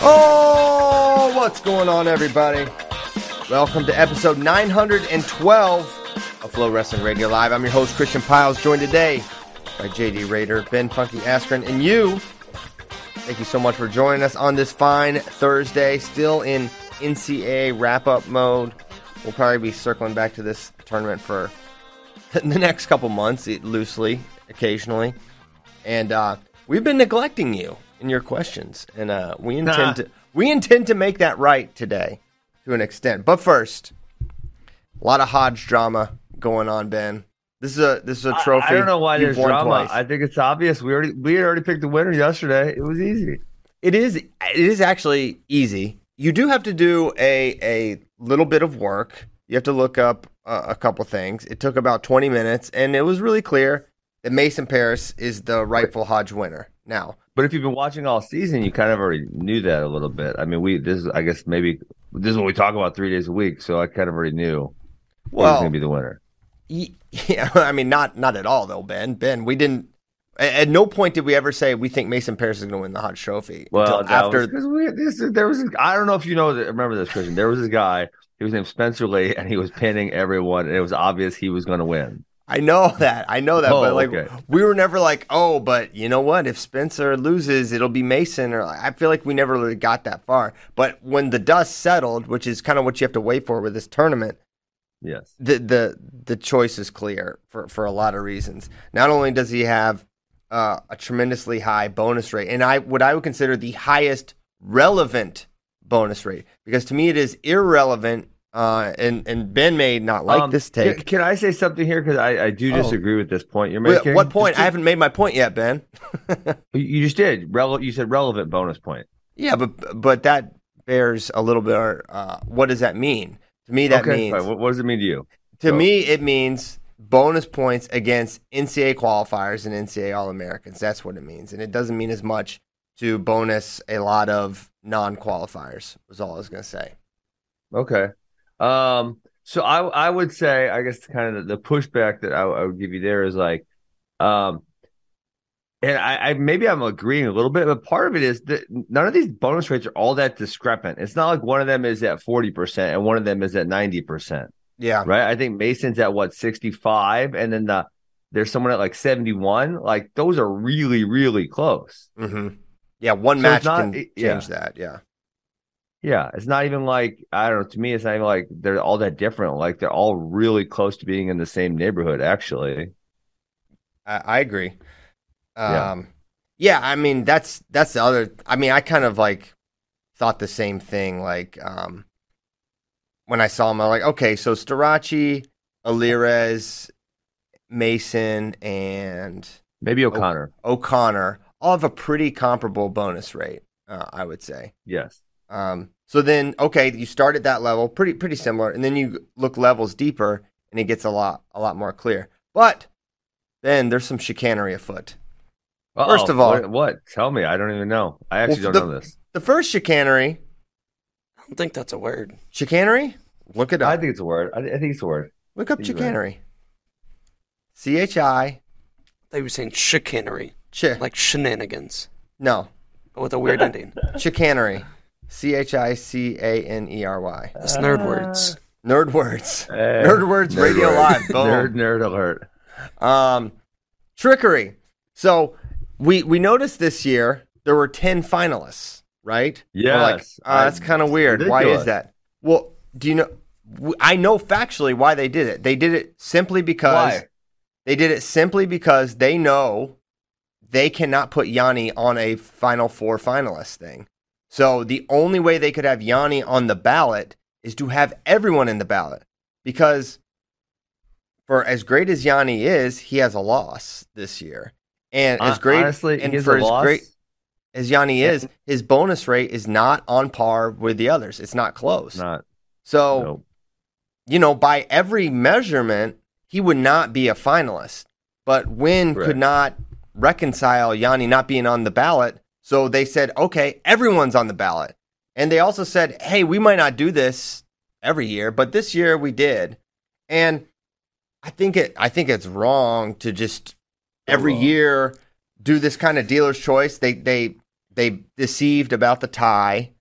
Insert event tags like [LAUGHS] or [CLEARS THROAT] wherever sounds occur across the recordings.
Oh, what's going on, everybody? Welcome to episode 912 of FloWrestling Radio Live. I'm your host, Christian Pyles, joined today by JD Rader, Ben Funky Askren, and you. Thank you so much for joining us on this fine Thursday, still in NCAA wrap up mode. We'll probably be circling back to this tournament for [LAUGHS] the next couple months, loosely, occasionally. And uh, we've been neglecting you in your questions, and uh, we intend Nah. to we intend to make that right today to an extent. But first, a lot of Hodge drama going on, Ben. This is a this is a I- trophy. I, don't know why you've there's drama. twice. I think it's obvious. We already we had already picked the winner yesterday. It was easy. It is it is actually easy. You do have to do a a little bit of work. You have to look up uh, a couple things. It took about 20 minutes and it was really clear that Mason Parris is the rightful Hodge winner. Now, But if you've been watching all season, you kind of already knew that a little bit. I mean, we this is I guess maybe this is what we talk about three days a week, so I kind of already knew who was going to be the winner. [LAUGHS] yeah, I mean not not at all though, Ben. Ben, we didn't at no point did we ever say we think Mason Parris is going to win the Hodge Trophy Well, until after was, we, this, there was I don't know if you know remember this Christian. There was this guy. He was named Spencer Lee, and he was pinning everyone, and it was obvious he was going to win. I know [LAUGHS] that. I know that. Oh, but like, okay. we were never like, oh, but you know what? If Spencer loses, it'll be Mason. Or I feel like we never really got that far. But when the dust settled, which is kind of what you have to wait for with this tournament, Yes. the the the choice is clear for for a lot of reasons. Not only does he have uh, a tremendously high bonus rate, and I what I would consider the highest relevant bonus rate, because to me it is irrelevant. Uh, and and Ben may not like Um, this take. Can, I say something here? Because I, I do Oh. disagree with this point you're Wait, making. what point? Just- I haven't made my point yet, Ben. [LAUGHS] You just did. Rele- you said relevant bonus point. Yeah, but but that bears a little bit. Uh, what does that mean? To me, that okay, means fine. What, what does it mean to you? to so- me it means bonus points against NCAA qualifiers and NCAA All Americans. That's what it means, and it doesn't mean as much to bonus a lot of non qualifiers. Was all I was going to say. Okay. Um. So I I would say I guess kind of the, the pushback that I, I would give you there is like, um, and I, I maybe I'm agreeing a little bit, but part of it is that none of these bonus rates are all that discrepant. It's not like one of them is at forty percent and one of them is at ninety percent. Yeah, right? I think Mason's at what 65, and then the there's someone at like 71. Like those are really, really close. hmm yeah. One So match not- can it- yeah. change that. Yeah, Yeah, it's not even like I don't know. To me, it's not even like they're all that different. Like they're all really close to being in the same neighborhood. Actually, I, I agree. Yeah. Um, yeah, I mean that's that's the other. I mean, I kind of like thought the same thing. Like um, when I saw him, I'm like, okay, so Starocci, Alirez, Mason, and maybe O'Connor. O'Connor all have a pretty comparable bonus rate. Uh, I would say. Yes. Um, so then, okay, you start at that level, pretty pretty similar, and then you look levels deeper, and it gets a lot a lot more clear. But then there's some chicanery afoot. First Uh-oh. of all- what, what? Tell me. I don't even know. I actually Well, don't the- know this. The first chicanery, I don't think that's a word. chicanery. Look it up. I think it's a word. I, I think it's a word. look up chicanery. C H I. They were saying chicanery, Ch- like shenanigans, no, but with a weird [LAUGHS] ending. chicanery. C H I C A N E R Y. That's nerd words. Nerd words. Eh, Nerd words. nerd Radio word. live. Boom. Nerd, nerd alert. Um, trickery. So we we noticed this year there were ten finalists, right? We're like, Yes. "Ah, that's kind of weird. Why is that? Well, do you know? I know factually why they did it. They did it simply because Why? they did it simply because they know they cannot put Yianni on a Final Four finalist thing. So the only way they could have Yianni on the ballot is to have everyone in the ballot because for as great as Yianni is, he has a loss this year. And as great honestly, and for as loss. great as Yianni Yeah. is, his bonus rate is not on par with the others. It's not close. Not. so no. you know, by every measurement, he would not be a finalist. But Win Correct. could not reconcile Yianni not being on the ballot. So they said, okay, everyone's on the ballot. And they also said, hey, we might not do this every year, but this year we did. And I think it I think it's wrong to just every year do this kind of dealer's choice. They they they deceived about the tie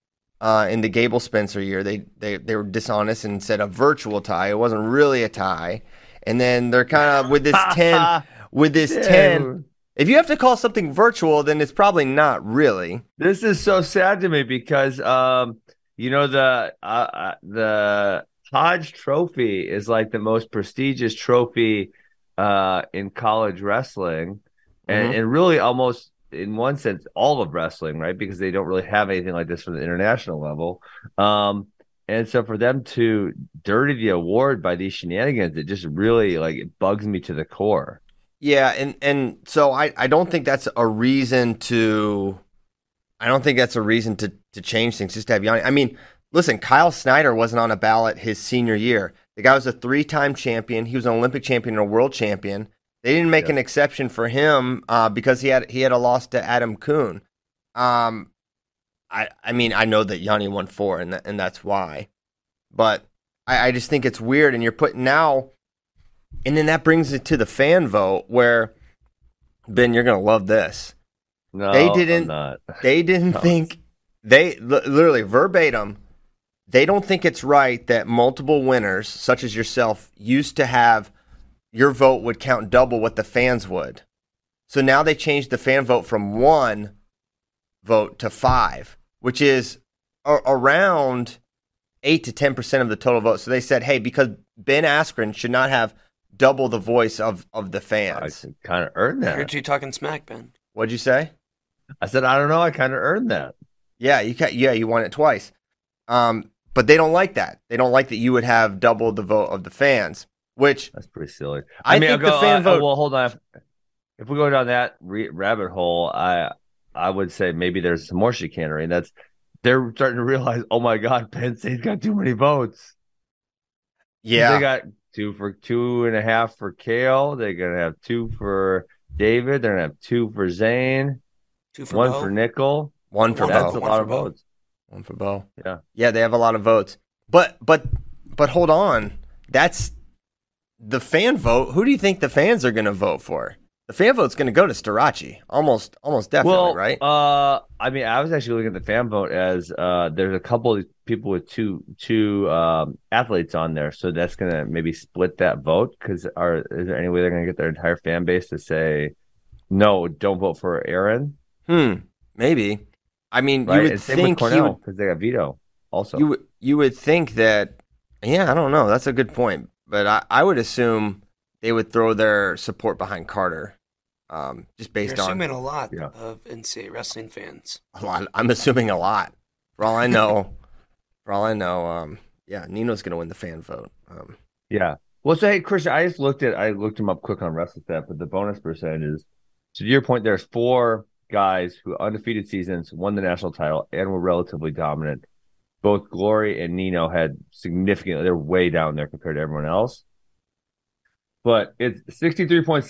uh, in the Gable Spencer year. They, they they were dishonest and said a virtual tie. It wasn't really a tie. And then they're kind of with this [LAUGHS] ten with this ten. If you have to call something virtual, then it's probably not really. This is so sad to me because um, you know the uh, uh, the Hodge Trophy is like the most prestigious trophy uh in college wrestling, and Mhm. and really almost in one sense all of wrestling, right? Because they don't really have anything like this for the international level. Um, and so for them to dirty the award by these shenanigans, it just really like it bugs me to the core. Yeah, and and so I I don't think that's a reason to. I don't think that's a reason to to change things. Just to have Yianni. I mean, listen, Kyle Snyder wasn't on a ballot his senior year. The guy was a three time champion. He was an Olympic champion and a world champion. They didn't make Yeah. an exception for him uh, because he had he had a loss to Adam Coon. Um, I I mean I know that Yianni won four and that, and that's why, but I, I just think it's weird. And you're putting now, and then that brings it to the fan vote where Ben, you're gonna love this. No, They didn't- [LAUGHS] They didn't No. think they literally verbatim. They don't think it's right that multiple winners, such as yourself, used to have your vote would count double what the fans would. So now they changed the fan vote from one vote to five, which is a- around eight to ten percent of the total vote. So they said, hey, because Ben Askren should not have double the voice of of the fans. I kind of earned I that. heard you talking smack, Ben. What'd you say? I said, I don't know. I kind of earned that. Yeah, you can, yeah, you won it twice. Um, but they don't like that. They don't like that you would have double the vote of the fans, which That's pretty silly. I mean, think I'll the fan uh, vote. Well, hold on. If, if we go down that re- rabbit hole, I I would say maybe there's some more chicanery, and that's they're starting to realize, oh my God, Penn State's got too many votes. yeah, they got two for two and a half for Cael. They're gonna have two for David. They're gonna have two for Zain, Two for one Bo. for Nickal. one for One That's Bo, a One lot of Bo. votes. one for Bo. Yeah. yeah, they have a lot of votes. But but but hold on, that's the fan vote. Who do you think the fans are going to vote for? The fan vote's going to go to Starocci, almost almost definitely, well, right? Uh, I mean, I was actually looking at the fan vote as uh, there's a couple of people with two two um, athletes on there, so that's gonna maybe split that vote. Because are is there any way they're gonna get their entire fan base to say no, don't vote for Aaron? hmm, maybe. I mean, Right? you would and same with think he Cornell would because they got Vito also. You would you would think that yeah, I don't know. That's a good point. But I, I would assume they would throw their support behind Carter. Um, just You're based on assuming a lot Yeah. of NCAA wrestling fans. a lot. I'm assuming a lot. For all I [LAUGHS] know, for all I know, um, yeah, Nino's gonna win the fan vote. Um, Yeah. Well, so hey, Christian, I just looked at I looked him up quick on WrestleStat, but the bonus percentages. So to your point, there's four guys who undefeated seasons, won the national title, and were relatively dominant. Both Glory and Nino had significantly They're way down there compared to everyone else. But it's 63.6,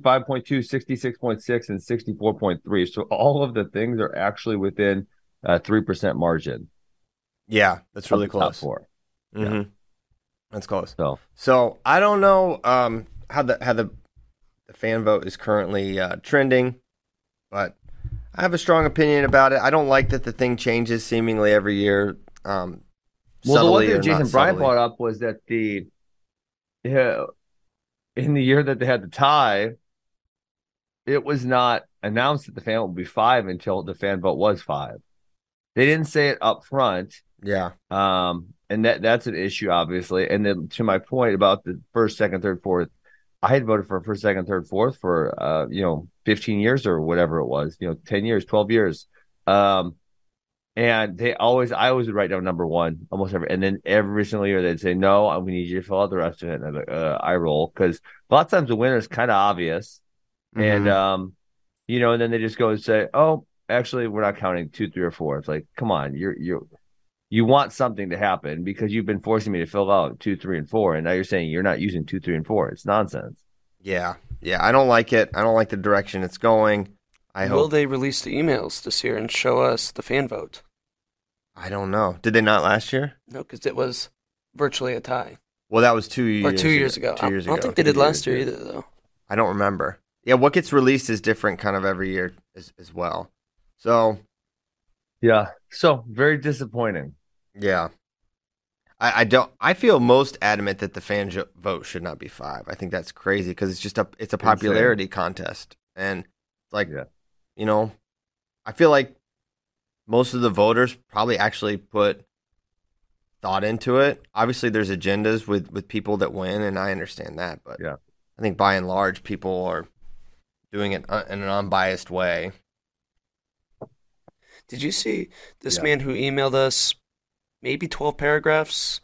65.2, 66.6, and 64.3. So all of the things are actually within a 3% margin. yeah, that's really close. Four. hmm That's close. So So I don't know um, how the how the the fan vote is currently uh, trending, but I have a strong opinion about it. I don't like that the thing changes seemingly every year. Um, Well, the one thing Jason Bryant brought up was that the yeah, in the year that they had the tie, it was not announced that the fan would be five until the fan vote was five. They didn't say it up front, Yeah, um, and that that's an issue, obviously. And then to my point about the first, second, third, fourth, I had voted for first, second, third, fourth for uh, you know, 15 years or whatever it was, you know, 10 years, 12 years. Um, and they always, I always would write down number one almost every, and then every single year they'd say, no, we need you to fill out the rest of it. And I'm like, uh, I roll because a lot of times the winner is kind of obvious. And, Mhm. um, you know, and then they just go and say, oh, actually, we're not counting two, three, or four. It's like, come on, you're, you're, you want something to happen because you've been forcing me to fill out two, three, and four. And now you're saying you're not using two, three, and four. It's nonsense. yeah, yeah. I don't like it. I don't like the direction it's going. I Will hope. they release the emails this year and show us the fan vote? I don't know. Did they not last year? No, because it was virtually a tie. Well, that was two Or years two years ago. Two years ago. I don't think they did last year years either, though. I don't remember. Yeah, what gets released is different kind of every year as, as well. So Yeah. So very disappointing. Yeah. I, I don't. I feel most adamant that the fan jo- vote should not be five. I think that's crazy because it's just a it's a popularity contest, and it's like, Yeah. you know, I feel like most of the voters probably actually put thought into it. Obviously, there's agendas with with people that win, and I understand that, but Yeah. I think by and large, people are doing it uh, in an unbiased way. Did you see this Yeah. man who emailed us maybe 12 paragraphs?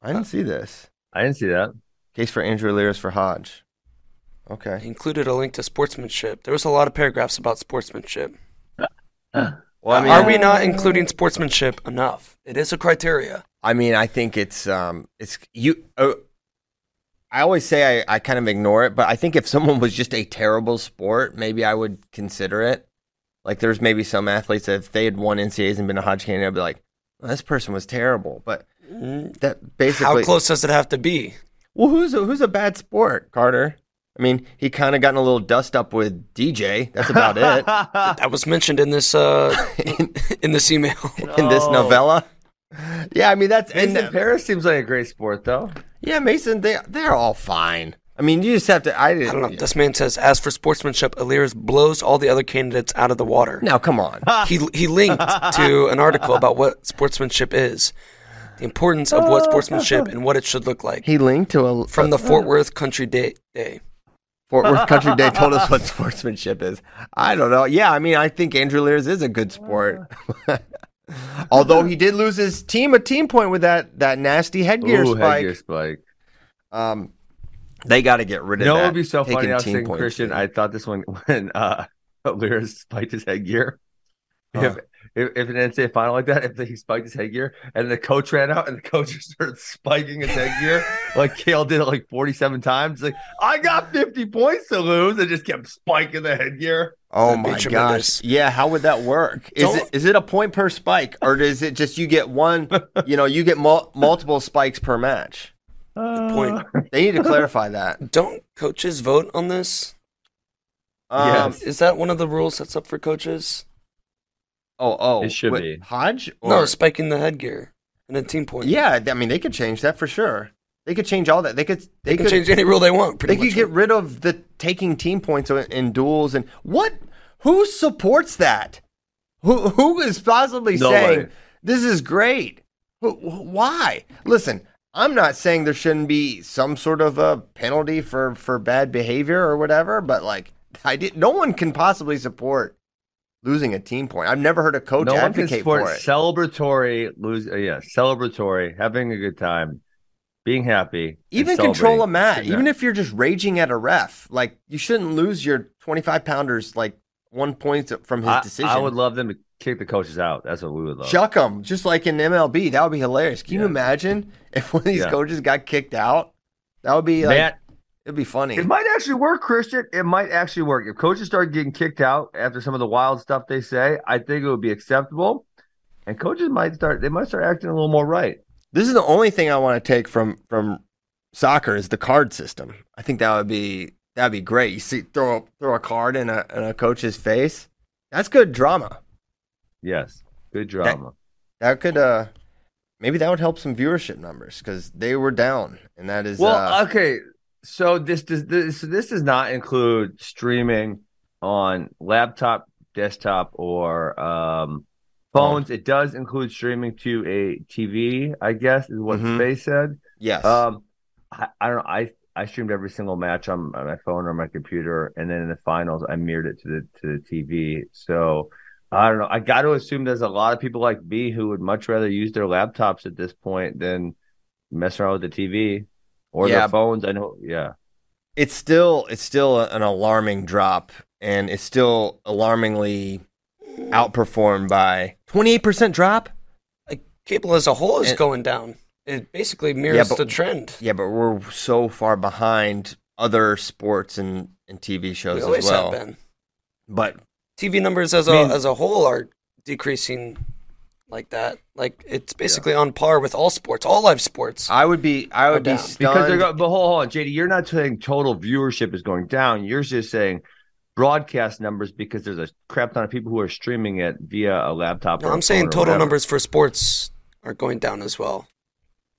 I didn't see this I didn't see that. case for Andrew Alirez for Hodge. Okay. He included a link to sportsmanship. There was a lot of paragraphs about sportsmanship. [LAUGHS] Well, I mean, Are we not including sportsmanship enough? It is a criteria. I mean, I think it's um, it's you. Uh, I always say I, I kind of ignore it, but I think if someone was just a terrible sport, maybe I would consider it. Like, there's maybe some athletes that if they had won NCAAs and been a Hodge candidate, I'd be like, well, this person was terrible. But Mm, that basically, How close does it have to be? well, who's a, who's a bad sport, Carter? I mean, he kind of gotten a little dust up with DJ. That's about it [LAUGHS] That was mentioned in this uh, in, [LAUGHS] in this email. [LAUGHS] in this novella. Yeah, I mean that's and Mason Parris seems like a great sport, though. yeah, Mason. They they're all fine. I mean, you just have to. I, I don't know. This man says, as for sportsmanship, Alirez blows all the other candidates out of the water. Now, come on. He he linked to an article about what sportsmanship is, the importance of what sportsmanship and what it should look like He linked to a from the Fort Worth Country Day. Day. Fort Worth Country Day [LAUGHS] told us what sportsmanship is. I don't know. Yeah, I mean, I think Andrew Alirez is a good sport. [LAUGHS] Although he did lose his team a team point with that that nasty headgear Ooh, spike. headgear spike. Um, they got to get rid of know that. what would be so funny? I was thinking, Christian, thing. I thought this one [LAUGHS] when uh Lear spiked his headgear. Huh. If, if if an NCAA final like that, if he spiked his headgear and the coach ran out and the coach [LAUGHS] just started spiking his headgear, like Cael did it like 47 times, like I got 50 points to lose and just kept spiking the headgear. Oh my gosh! tremendous. Yeah, how would that work? Is Don't- it is it a point per spike, or is it just you get one? [LAUGHS] You know, you get mul- multiple spikes per match. point. [LAUGHS] They need to clarify that. Don't coaches vote on this? Um, Yes. Is that one of the rules that's up for coaches? Oh, oh, It should what, be. Hodge. Or... no, Or- spiking the headgear and a team point. Yeah, I mean they could change that for sure. They could change all that. They could. They, they can could change any rule they want. Pretty They could much. get rid of the taking team points in- in duels and what? Who supports that? Who who is possibly Nobody. saying this is great? Why? Listen, I'm not saying there shouldn't be some sort of a penalty for for bad behavior or whatever, but like I did, no one can possibly support losing a team point. I've never heard a coach no one can advocate for it. celebratory lose. Uh, yeah, celebratory, having a good time, being happy, even control a match, Shouldn't even if you're just raging at a ref, like you shouldn't lose your 25 pounders like one point from his I, decision. I would love them to kick the coaches out. That's what we would love. Chuck them, just like in MLB. That would be hilarious. Can you imagine [LAUGHS] if one of these Yeah. coaches got kicked out? That would be like, Man, it'd be funny. It might actually work, Christian. It might actually work. If coaches start getting kicked out after some of the wild stuff they say, I think it would be acceptable. And coaches might start they might start acting a little more right. This is the only thing I want to take from from soccer is the card system. I think that would be that'd be great. You see, throw a, throw a card in a in a coach's face. That's good drama. Yes. Good drama. That could uh maybe that would help some viewership numbers because they were down, and that is well, uh, okay. So this does this this does not include streaming on laptop, desktop, or um, phones. It does include streaming to a TV, I guess, is what Mhm. Space said. yes. Um, I, I don't know. I I streamed every single match on, on my phone or my computer, and then in the finals, I mirrored it to the to the TV. So I don't know. I got to assume there's a lot of people like me who would much rather use their laptops at this point than mess around with the TV or Yeah. their phones. I know. Yeah. it's still it's still an alarming drop, and it's still alarmingly outperformed by twenty eight percent drop. Like, cable as a whole is And- going down. It basically mirrors but- the trend. Yeah, but we're so far behind other sports and, and TV shows We as well. have been. But TV numbers as a I mean- as a whole are decreasing like that. Like it's basically on par with all sports, all live sports. I would be I would be stunned. Because they're go- but hold on, JD, you're not saying total viewership is going down. You're just saying broadcast numbers because there's a crap ton of people who are streaming it via a laptop. No, or a I'm saying phone total whatever. numbers for sports are going down as well.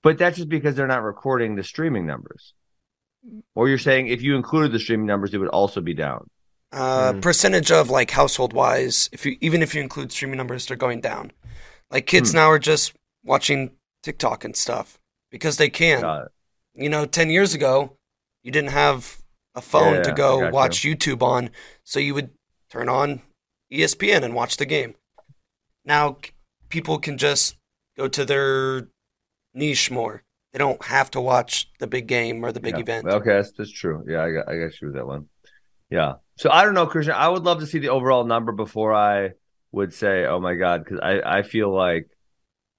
But that's just because they're not recording the streaming numbers. Or you're saying if you included the streaming numbers, it would also be down. Uh, Mm. Percentage of like household wise, if you even if you include streaming numbers, they're going down. Like kids Hmm. now are just watching TikTok and stuff because they can. You know, 10 years ago, you didn't have a phone Yeah, to go watch YouTube on, so you would turn on ESPN and watch the game. Now, people can just go to their niche more. They don't have to watch the big game or the big yeah. event. Okay, that's, that's true. Yeah, I got I got you with that one. Yeah. So I don't know, Christian. I would love to see the overall number before I would say, "Oh my god," because I I feel like,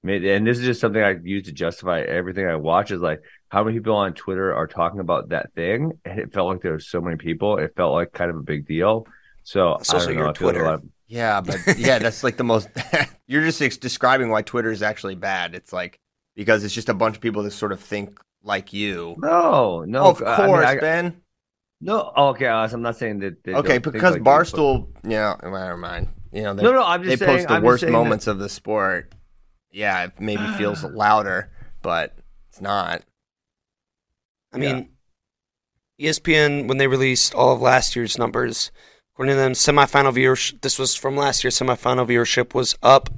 and this is just something I use to justify everything I watch. Is like how many people on Twitter are talking about that thing, and it felt like there were so many people. It felt like kind of a big deal. So It's I also don't know. your like a Twitter. lot Yeah, but yeah, that's like the most. [LAUGHS] you're just ex- describing why Twitter is actually bad. It's like because it's just a bunch of people that sort of think like you. no, no, of I mean, course, I- Ben. no. Okay, I'm not saying that. Okay, because like you, but- Barstool, yeah, never mind. You know, No, no, I'm they just saying. post the I'm worst saying that- moments of the sport. Yeah, it maybe feels [SIGHS] louder, but it's not. I mean, E ESPN, when they released all of last year's numbers, according to them, semifinal viewership, this was from last year, semifinal viewership was up,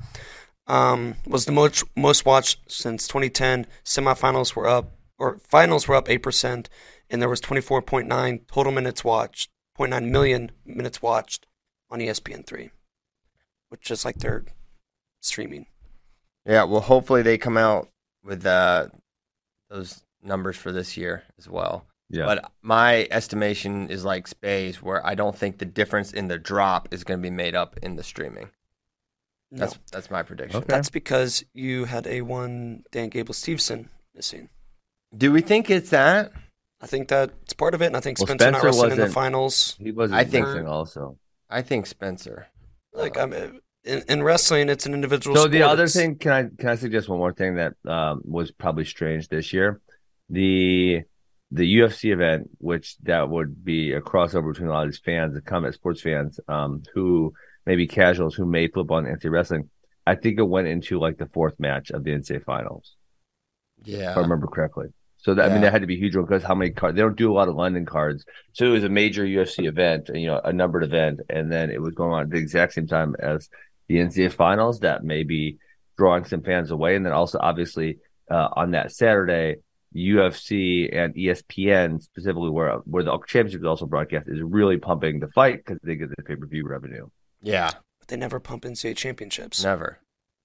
um, was the most, most watched since 2010. Semifinals were up, or finals were up 8%, and there was 24.9 total minutes watched, 0.9 million minutes watched on E ESPN3, which is like their streaming. Yeah, well, hopefully they come out with uh, those numbers for this year as well. Yeah. But my estimation is like Space, where I don't think the difference in the drop is going to be made up in the streaming. No, That's that's my prediction. Okay. that's because you had a one Dan Gable Steveson missing. Do we think it's that? I think that's part of it, and I think Well, Spencer not wrestling in the finals. he wasn't I think- also. I think Spencer. Like I'm in, in wrestling, it's an individual. So the other thing, can I can I suggest one more thing that um, was probably strange this year? The the UFC event, which that would be a crossover between a lot of these fans, the combat sports fans, um, who maybe casuals who may flip on NCAA wrestling. I think it went into like the fourth match of the NCAA finals, Yeah. if I remember correctly. So that, I mean, Yeah. that had to be huge because how many cards? They don't do a lot of London cards, so it was a major UFC event, you know, a numbered event, and then it was going on at the exact same time as the NCAA finals. That may be drawing some fans away, and then also obviously uh, on that Saturday, UFC and ESPN specifically, where where the championship is also broadcast, is really pumping the fight because they get the pay per view revenue. Yeah. but they never pump NCAA championships. Never.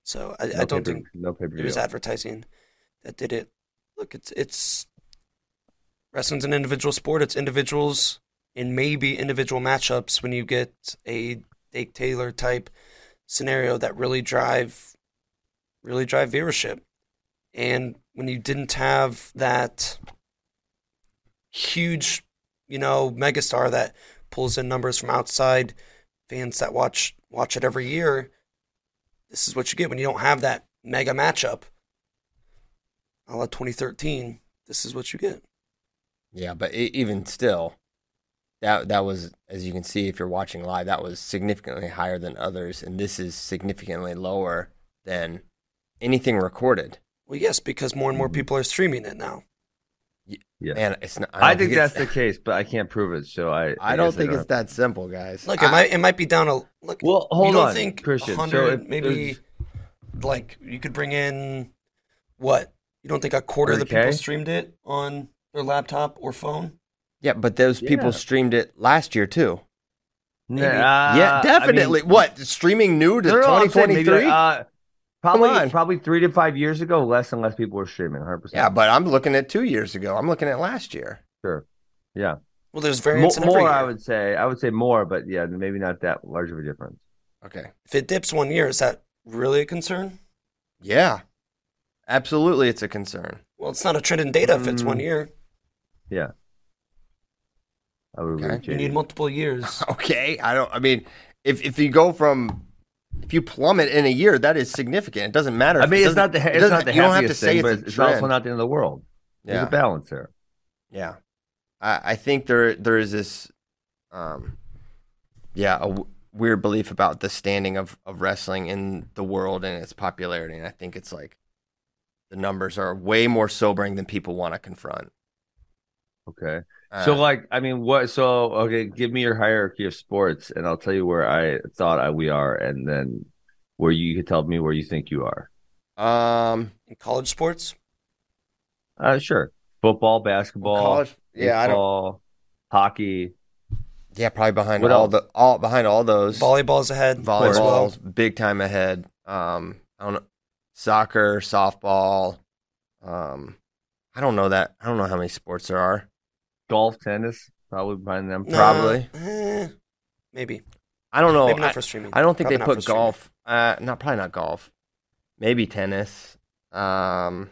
So I, No I don't pay-per- think no pay-per-view. it was advertising that did it. Look, it's it's wrestling's an individual sport. It's individuals and maybe individual matchups when you get a Dake Taylor type scenario that really drive really drive viewership. And when you didn't have that huge, you know, megastar that pulls in numbers from outside fans that watch watch it every year, this is what you get when you don't have that mega matchup. A la 2013, this is what you get. Yeah, but e even still, that that was, as you can see, if you're watching live, that was significantly higher than others, and this is significantly lower than anything recorded. Well, yes, because more and more people are streaming it now. Yeah. Man, it's not. I, don't think that's the case, but I can't prove it. So I I don't guess think don't it's that simple, guys. Look, I- it might it might be down a look. Well, hold you don't on, think Christian. So 100, if maybe there's- like you could bring in what? You don't think a quarter of the people streamed it on their laptop or phone? yeah, but those people streamed it last year too. Nah, yeah, I definitely. mean- what streaming new to No, no, I'm saying maybe, 2023? uh, probably, on. probably three to five years ago, less and less people were streaming. 100. percent yeah, but I'm looking at two years ago. I'm looking at last year. sure. Yeah, Well, there's more, variance in every more year. I would say. I would say more, but yeah, maybe not that large of a difference. Okay. If it dips one year, is that really a concern? Yeah, absolutely, it's a concern. Well, it's not a trend in data if it's Mm. one year. Yeah, I would agree. Okay. with You JD. need multiple years. [LAUGHS] Okay, I don't. I mean, if if you go from if you plummet in a year, that is significant. It doesn't matter. I if mean, it it's not the doesn't- it it's not doesn't- the you don't have to happiest say thing, but it's, a it's also trend. not the end of the world. There's Yeah, a balance there. yeah. I I think there there is this um yeah, a w- weird belief about the standing of, of wrestling in the world and its popularity. And I think it's like the numbers are way more sobering than people want to confront. Okay. Uh, so like, I mean, what? So okay, give me your hierarchy of sports, and I'll tell you where I thought I, we are, and then where you can tell me where you think you are. um, In college sports, Uh, sure. Football, basketball, college, yeah, I don't, hockey. yeah, probably behind What all else? the all behind all those volleyball's ahead. as well. volleyball's big time ahead. Um, I don't know, soccer, softball. Um, I don't know that. I don't know how many sports there are. golf, tennis, probably behind them. Nah, Probably. eh, maybe. I don't know. maybe not I, for streaming. I don't think Probably they put golf. Uh, not probably not golf. Maybe tennis. Um,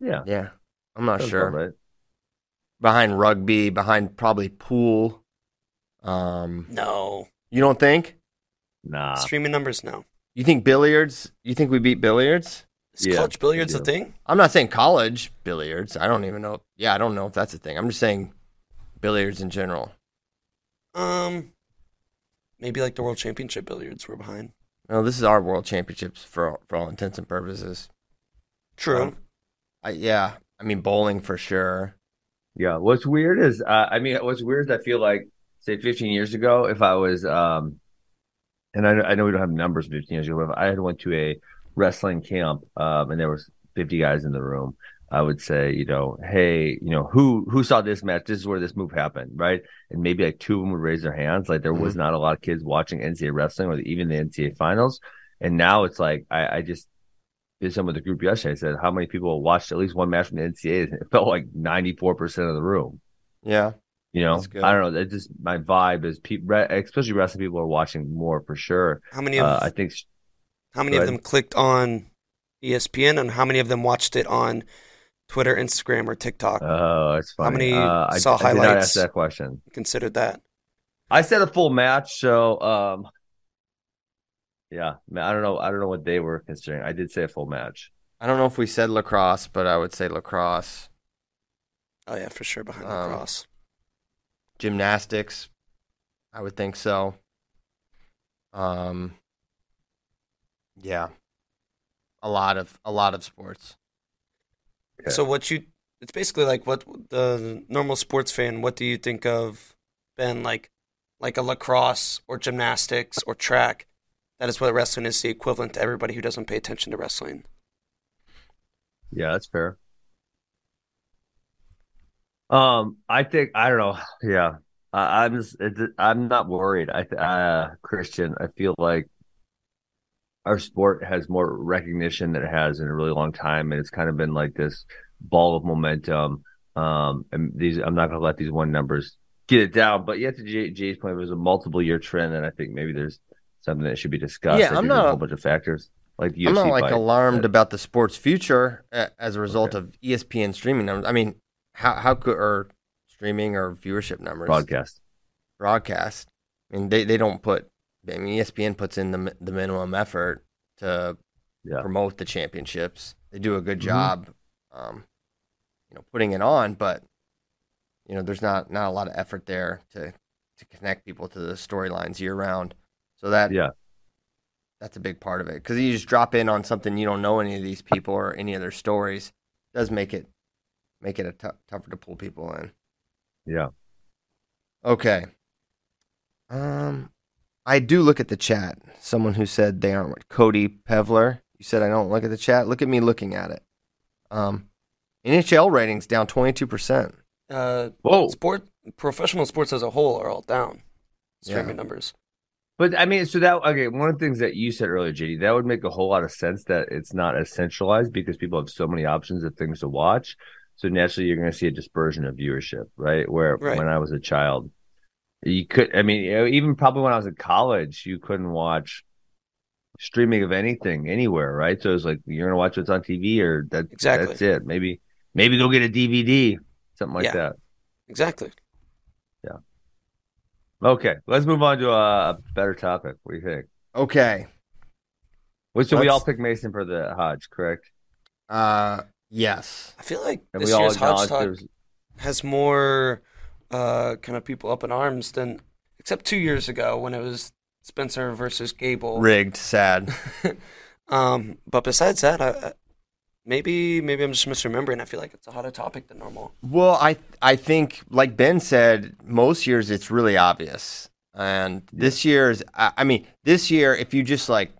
Yeah, yeah, I'm not sounds sure. right. Behind rugby, behind probably pool. Um, No. you don't think? Nah, Streaming numbers, no. You think billiards? You think we beat billiards? Is Yeah, college billiards I a do. thing? I'm not saying college billiards. I don't even know. Yeah, I don't know if that's a thing. I'm just saying billiards in general. Um, maybe like the World Championship billiards were behind. No, this is our world championships for for all intents and purposes. True. Um, I, yeah, I mean bowling for sure. Yeah, what's weird is, uh, I mean, what's weird is I feel like, say, 15 years ago, if I was, um, and I, I know we don't have numbers 15 years ago, but I had went to a wrestling camp, um, and there was 50 guys in the room, I would say, you know, hey, you know, who who saw this match? This is where this move happened, right? And maybe like two of them would raise their hands. Like there was not a lot of kids watching NCAA wrestling or even the NCAA finals. And now it's like I, I just did some with the group yesterday. I said, how many people watched at least one match from the NCAA? And [LAUGHS] It felt like 94% of the room. Yeah, You know, I don't know. That just my vibe is people, especially wrestling people are watching more for sure. How many of Uh, I think how many of them clicked on ESPN, and how many of them watched it on Twitter, Instagram, or TikTok? Oh, it's funny. How many uh, I, saw I did not ask that question. Considered that. I said a full match, so um, yeah. man, I don't know. I don't know what they were considering. I did say a full match. I don't know if we said lacrosse, but I would say lacrosse, Oh yeah, for sure behind Um, lacrosse. Gymnastics. I would think so. Um, yeah, a lot of a lot of sports. Okay. So what you? It's basically like what the normal sports fan. What do you think of Ben? Like, like a lacrosse or gymnastics or track. That is what wrestling is the equivalent to everybody who doesn't pay attention to wrestling. Yeah, that's fair. Um, I think I don't know. Yeah, I, I'm just it, I'm not worried. I uh, Christian, I feel like our sport has more recognition than it has in a really long time, and it's kind of been like this ball of momentum. Um, and these I'm not gonna let these one numbers get it down, but yet to Jay, Jay's point, it was a multiple year trend, and I think maybe there's something that should be discussed. Yeah, I'm not a whole bunch of factors like I'm not like alarmed that- about the sport's future as a result Okay. of ESPN streaming numbers. I mean, how how could or streaming or viewership numbers broadcast. broadcast? I mean, they, they don't put. I mean, ESPN puts in the the minimum effort to Yeah. promote the championships. They do a good Mhm. job, um, you know, putting it on, but you know, there's not not a lot of effort there to to connect people to the storylines year round. So that Yeah. that's a big part of it because you just drop in on something you don't know any of these people or any of their stories It does make it make it a tougher to pull people in. Yeah. Okay. Um, I do look at the chat. Someone who said they aren't Cody Pevler. You said I don't look at the chat. Look at me looking at it. Um, NHL ratings down twenty two percent. Uh, Whoa. sport professional sports as a whole are all down. Streaming Yeah. numbers. But I mean, so that okay. One of the things that you said earlier, JD, that would make a whole lot of sense that it's not as centralized because people have so many options of things to watch. So naturally, you're going to see a dispersion of viewership, right? Where Right. when I was a child, you could. I mean, even probably when I was in college, you couldn't watch streaming of anything anywhere, right? So it's like you're going to watch what's on TV, or that Exactly. that's it. Maybe maybe go get a DVD, something like Yeah. that. Exactly. Yeah. Okay, let's move on to a, a better topic. What do you think? Okay. Well, so we Let's- all pick Mason for the Hodge, correct? Uh, yes. I feel like And this year's Hodge Talk there's has more uh, kind of people up in arms than except two years ago when it was Spencer versus Gable. Rigged, sad. [LAUGHS] um, but besides that, I, I, maybe maybe I'm just misremembering. I feel like it's a hotter topic than normal. Well, I I think like Ben said, most years it's really obvious, and this year's I, I mean this year if you just like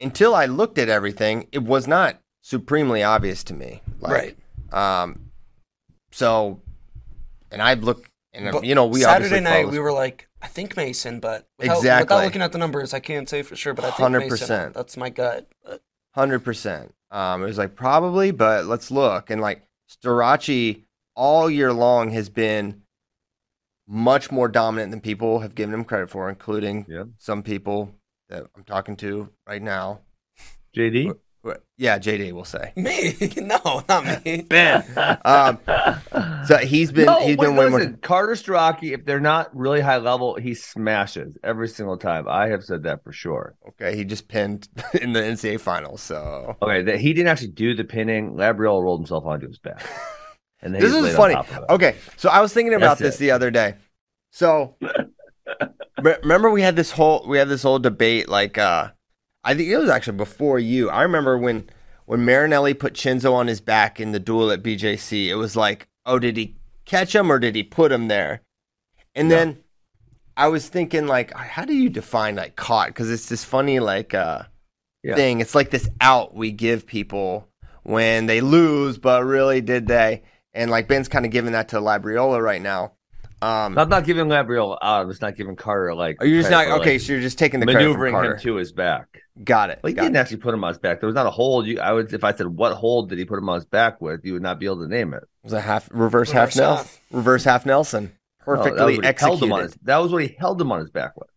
until I looked at everything, it was not supremely obvious to me. Like, right. Um. So, and I'd look, and But you know, we Saturday obviously night follow- we were like, I think Mason, but without, Exactly. without looking at the numbers, I can't say for sure. But I think 100%. Mason. That's my gut. Hundred percent. Um, it was like probably, but let's look. And like Starocci all year long has been much more dominant than people have given him credit for, including Yeah. some people that I'm talking to right now. JD. Who- Yeah, JD will say. [LAUGHS] me, no, not me. [LAUGHS] Ben. Um, so he's been no, he's wait, been way listen, more. Carter Starocci, if they're not really high level, he smashes every single time. I have said that for sure. Okay, he just pinned [LAUGHS] in the NCAA finals. So Okay, that he didn't actually do the pinning. Labriola rolled himself onto his back. And then this is funny. top of it. Okay, so I was thinking about That's this it. the other day. So re- remember we had this whole we had this whole debate like uh I think it was actually before you. I remember when when Marinelli put Chinzo on his back in the duel at BJC. It was like, "Oh, did he catch him or did he put him there?" And Yeah. then I was thinking like, how do you define like caught cuz it's this funny like uh Yeah. thing. It's like this out we give people when they lose, but really did they? And like Ben's kind of giving that to Labriola right now. Um, I'm not giving Labriola out. I'm just not giving Carter like. are you just not okay? like, so you're just taking the credit from maneuvering him to his back. Got it. Well, he didn't it. actually put him on his back. There was not a hold. You, I would, if I said what hold did he put him on his back with, you would not be able to name it. It was a half reverse, half Reverse Nelson. Reverse half Nelson. That was Perfectly what he held executed. him on his, that was what he held him on his back with.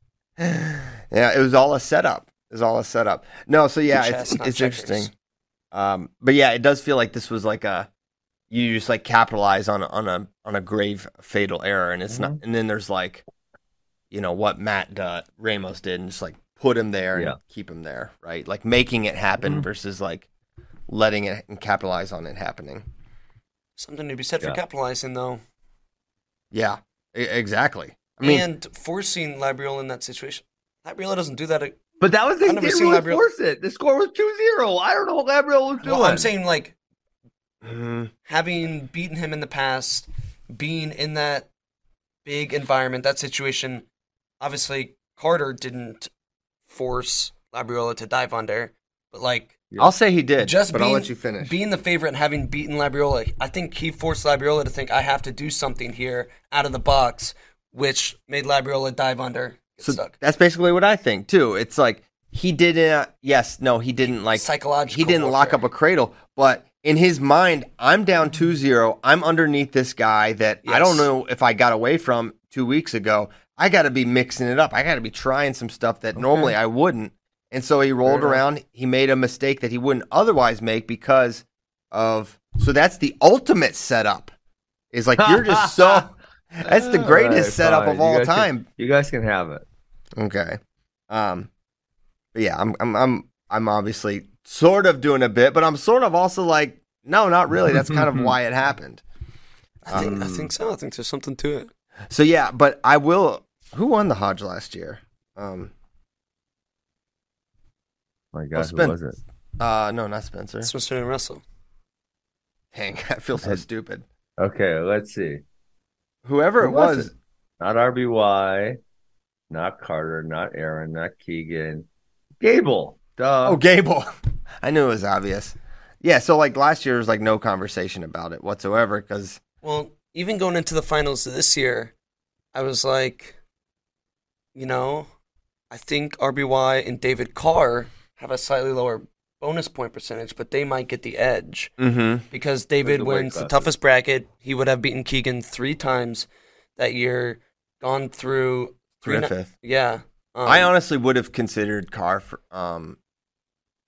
[SIGHS] yeah, it was all a setup. It was all a setup. No, so yeah, Chess, it's it's interesting. Um, but yeah, it does feel like this was like a you just like capitalize on on a on a grave fatal error, and it's not. Mm-hmm. And then there's like, you know, what Matt uh, Ramos did, and just like put him there and Yeah. keep him there, right? Like making it happen Mhm. versus like letting it and capitalize on it happening. Something to be said for capitalizing, though, Yeah, e- exactly. I mean, and forcing Labriola in that situation. Labriola doesn't do that. But that was they I've never didn't seen really force it. The score was 2-0. I don't know what Labriola was doing. Well, I'm saying like mhm. having beaten him in the past, being in that big environment, that situation. Obviously, Carter didn't force Labriola to dive under, but like. I'll say he did, just but being, I'll let you finish. being the favorite and having beaten Labriola, I think he forced Labriola to think I have to do something here out of the box, which made Labriola dive under, So stuck. that's basically what I think too. It's like he didn't. Yes, no, he didn't like Psychological. he didn't lock up a cradle, but in his mind, I'm down 2-0. I'm underneath this guy that I don't know if I got away from two weeks ago. I got to be mixing it up. I got to be trying some stuff that normally I wouldn't. And so he rolled Fair enough. around. He made a mistake that he wouldn't otherwise make because of. So that's the ultimate setup. Is like you're just so. [LAUGHS] That's the greatest right, setup fine. of You all can- time. you guys can have it. Okay. Um but yeah, I'm I'm I'm I'm obviously sort of doing a bit, but I'm sort of also like no, not really. That's kind of [LAUGHS] why it happened. I think, I Um, think so. I think there's something to it. So yeah, but I will who won the Hodge last year? Um My God, Well, who was it? uh no, not Spencer. Spencer and Russell. Dang, [LAUGHS] I feel so I- stupid. Okay, let's see. Whoever Who it was was, it? Not RBY, not Carter, not Aaron, not Keegan. Gable. Duh. oh Gable. [LAUGHS] I knew it was obvious. Yeah, so like last year was like no conversation about it whatsoever because Well, even going into the finals of this year, I was like, you know, I think RBY and David Carr have a slightly lower bonus point percentage, but they might get the edge mm-hmm. because David the wins the toughest bracket. He would have beaten Keegan three times that year, gone through three and a fifth. Yeah. Um, I honestly would have considered Carr for, um,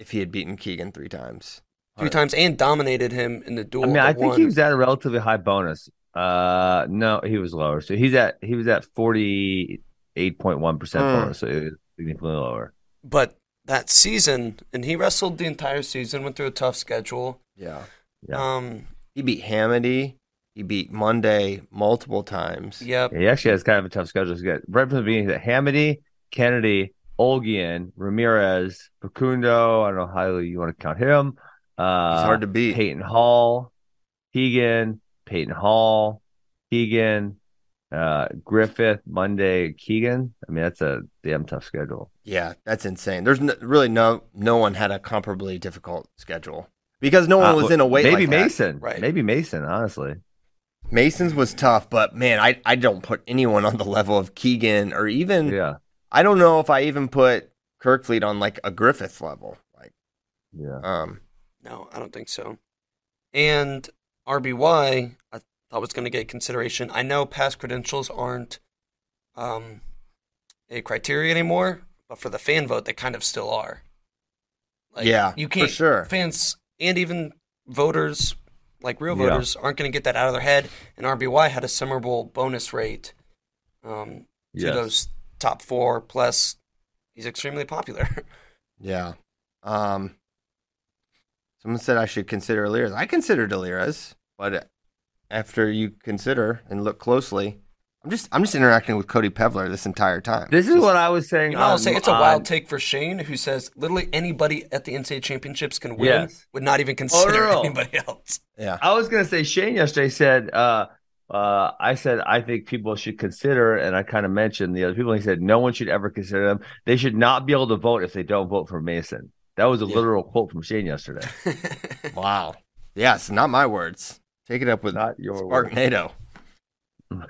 if he had beaten Keegan three times. three times and dominated him in the duel. I mean, I think won. he was at a relatively high bonus. Uh, no, he was lower. So he's at he was at forty eight point one percent Mm. bonus. So it was significantly lower. But that season, and he wrestled the entire season, went through a tough schedule. Yeah. Yeah. Um, He beat Hamiti. He beat Monday multiple times. Yep. He actually has kind of a tough schedule. He's got right from the beginning. He's got Hamiti, Kennedy, Olgian, Ramirez, Facundo. I don't know how you want to count him. Uh, He's hard to beat. Peyton Hall, Keegan, Peyton Hall, Keegan, uh, Griffith, Monday, Keegan. I mean, that's a damn tough schedule. Yeah, that's insane. There's no, really no no one had a comparably difficult schedule because no one Uh, was in a weight. Maybe like that. Mason. Right. Maybe Mason, honestly. Mason's was tough, but man, I I don't put anyone on the level of Keegan or even Yeah. I don't know if I even put Kerkvliet on like a Griffith level. Like, Yeah. um, No, I don't think so. And RBY, I thought was going to get consideration. I know past credentials aren't um, a criteria anymore, but for the fan vote, they kind of still are. Like, Yeah, you can't. sure. Fans and even voters, like real Yeah. voters, aren't going to get that out of their head. And RBY had a summer bonus rate um, to Yes. those top four. Plus, he's extremely popular. [LAUGHS] yeah. Um, someone said I should consider Alirez. I consider Alirez, but after you consider and look closely, I'm just I'm just interacting with Cody Pevler this entire time. This is what I was saying. You know, I'll say it's a on- wild take for Shane, who says literally anybody at the NCAA championships can win, Yes. would not even consider no, no. anybody else. yeah. I was gonna say Shane yesterday said, uh, uh, I said I think people should consider, and I kind of mentioned the other people. He said no one should ever consider them. They should not be able to vote if they don't vote for Mason. That was a Yeah. literal quote from Shane yesterday. [LAUGHS] Wow. Yes, not my words. Take it up with Not your word. Sparknado. [LAUGHS] uh,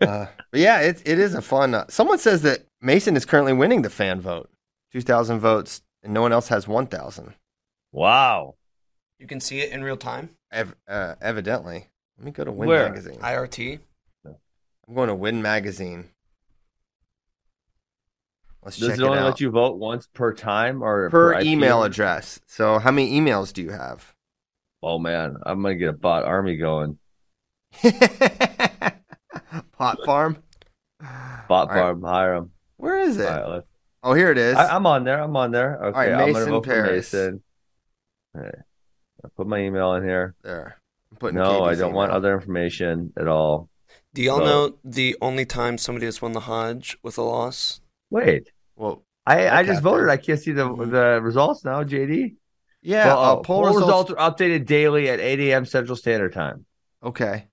but yeah, it it is a fun. Uh, someone says that Mason is currently winning the fan vote, two thousand votes, and no one else has one thousand. Wow. you can see it in real time. Ev- uh, evidently, let me go to Win Where? Magazine. IRT. I'm going to Win Magazine. Let's Does check it it only out let you vote once per time or per IP? email address. So, how many emails do you have? Oh man, I'm gonna get a bot army going. [LAUGHS] Pot farm. Bot right. farm, hire them. Where is it? All right, Oh, here it is. I, I'm on there. I'm on there. Okay, right, I'm Mason gonna vote Parris. for Mason. All right. I'll put my email in here. there. I'm putting No, I don't want email. other information at all. Do y'all Vote. know the only time somebody has won the Hodge with a loss? Wait, Well, I, I just voted. I can't see the Mhm. the results now. JD. yeah. Well, uh, oh, poll, poll results. results are updated daily at 8 a.m. Central Standard Time. Okay.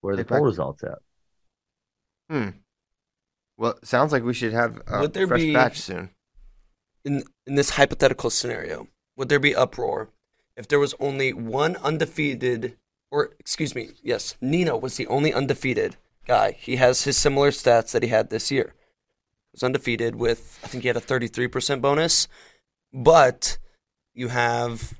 Where are the Take poll back- results at? Hmm. Well, sounds like we should have a Would there fresh be- batch soon. In in this hypothetical scenario, would there be uproar if there was only one undefeated, or excuse me, yes, Nino was the only undefeated guy. He has his similar stats that he had this year. He was undefeated with I think he had a 33% bonus, but you have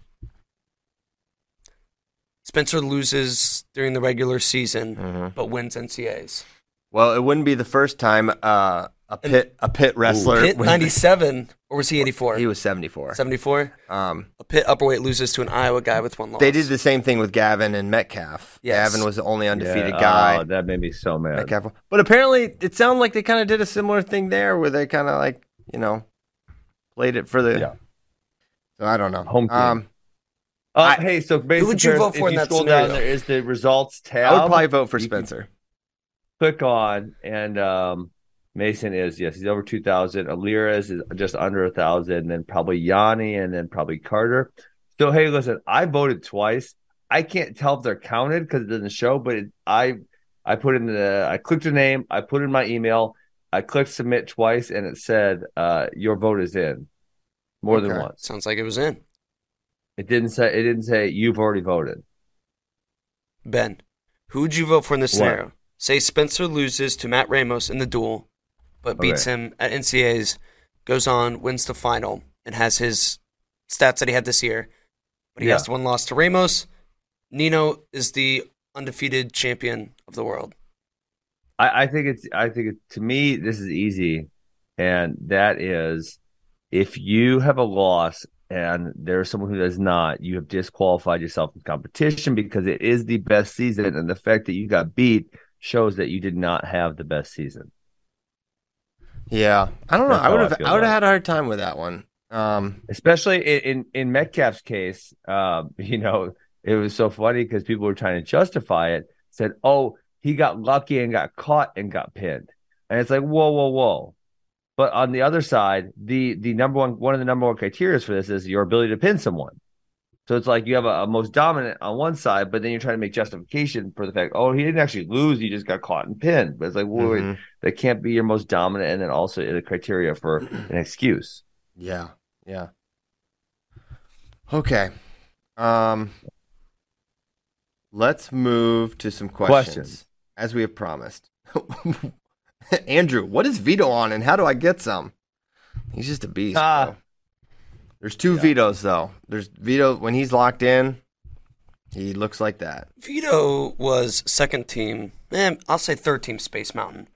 Spencer loses during the regular season Mm-hmm. but wins NCAs. Well, it wouldn't be the first time uh, a Pitt a Pitt wrestler. Pitt wins- 97 or was he 84? He was 74. 74. Um, A Pitt upperweight loses to an Iowa guy with one loss. they did the same thing with Gavin and Metcalf. Yes. Gavin was the only undefeated Yeah, guy. Oh, that made me so mad. Metcalf, but apparently it sounded like they kind of did a similar thing there, where they kind of like you know played it for the. Yeah. So I don't know. Home team. Um, Uh, I- hey, so basically, who would you vote for if in you that scroll down, scenario? there is the results tab. I would probably vote for You Spencer. click on and um Mason is yes, he's over two thousand. Alirez is just under a thousand, then probably Yianni, and then probably Carter. So hey, listen, I voted twice. I can't tell if they're counted because it doesn't show, but it, I I put in the I clicked your name, I put in my email, I clicked submit twice, and it said uh your vote is in more than once. Sounds like it was in. It didn't say it didn't say you've already voted. Ben, who would you vote for in this What? scenario? Say Spencer loses to Matt Ramos in the duel, but beats him at NCAs, goes on, wins the final, and has his stats that he had this year. But he Yeah. has one loss to Ramos. Nino is the undefeated champion of the world. I, I think it's I think it, to me this is easy, and that is if you have a loss and there's someone who does not, you have disqualified yourself from competition because it is the best season, and the fact that you got beat shows that you did not have the best season. Yeah, I don't know. That's I would have. feel I would have had a hard time with that one. Um, Especially in in, in Metcalf's case, uh, [LAUGHS] you know it was so funny because people were trying to justify it. Said, "Oh, he got lucky and got caught and got pinned," and it's like, whoa, whoa, whoa. But on the other side, the the number one one of the number one criteria for this is your ability to pin someone. So it's like you have a, a, most dominant on one side, but then you're trying to make justification for the fact, oh, he didn't actually lose, he just got caught and pinned. But it's like, well, mm-hmm. that can't be your most dominant, and then also the criteria for [CLEARS THROAT] an excuse. Yeah, yeah. Okay, um, let's move to some questions, questions. as we have promised. [LAUGHS] Andrew, what is Vito on, and how do I get some? He's just a beast. Ah. There's two yeah. Vitos though. There's Vito when he's locked in. He looks like that. Vito was second team, eh, I'll say third team Space Mountain,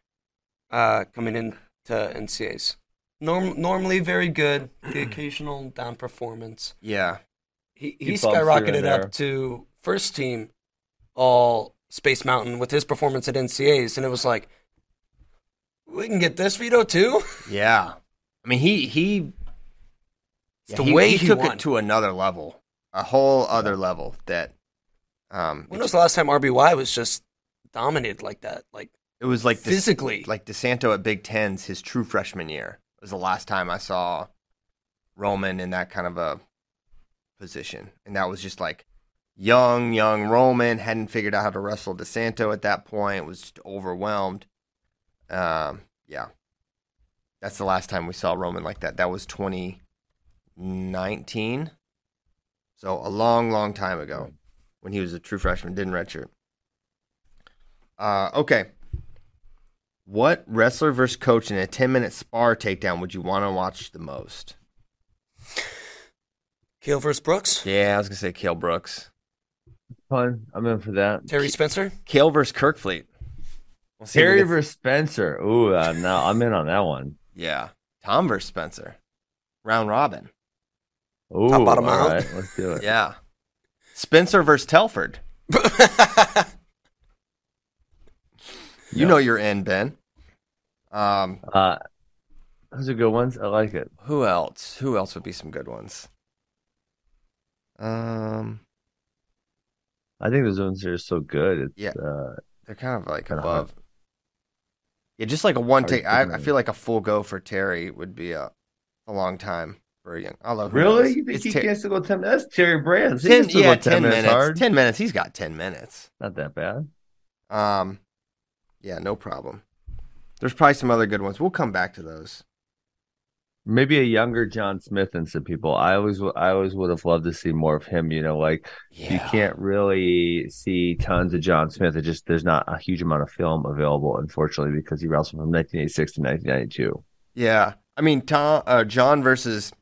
uh, coming into NCAs. Norm- normally very good. The [CLEARS THROAT] occasional down performance. Yeah. He he, he skyrocketed up to first team all Space Mountain with his performance at NCAs, and it was like, we can get this Vito too. [LAUGHS] Yeah, I mean he he. Yeah, the he, way he, he took won. it to another level, a whole other level. That. Um, when was the last time RBY was just dominated like that? Like it was like physically, like DeSanto at Big Tens, his true freshman year it was the last time I saw Roman in that kind of a position, and that was just like young, young Roman hadn't figured out how to wrestle DeSanto at that point. Was just overwhelmed. Um, yeah, that's the last time we saw Roman like that. That was 2019, so a long, long time ago when he was a true freshman, didn't redshirt. Uh, okay. What wrestler versus coach in a 10 minute spar takedown would you want to watch the most? Cael versus Brooks? Yeah, I was going to say Cael Brooks. Fun. I'm in for that. Terry Spencer? Cael versus Kerkvliet. We'll Terry versus Spencer. Ooh, uh, no, I'm in on that one. Yeah. Tom versus Spencer. Round robin. Ooh, Top bottom out. Right, let's do it. yeah. Spencer versus Telford. [LAUGHS] you know you're in, Ben. Um, uh, those are good ones. I like it. Who else? Who else would be some good ones? Um, I think those ones are so good. It's, yeah, uh, they're kind of like above. Hard. Yeah, just like a one take. I, I, feel like a full go for Terry would be a a long time young. Although really, you think he ter- can still go ten minutes? Terry Brands, ten, yeah, ten, 10 minutes. Hard. Ten minutes. He's got ten minutes. Not that bad. Um, yeah, no problem. There's probably some other good ones. We'll come back to those maybe a younger John Smith and some people. I always, I always would have loved to see more of him. You know, like yeah. you can't really see tons of John Smith. It just there's not a huge amount of film available, unfortunately, because he wrestled from 1986 to 1992. Yeah, I mean, Tom, uh, John versus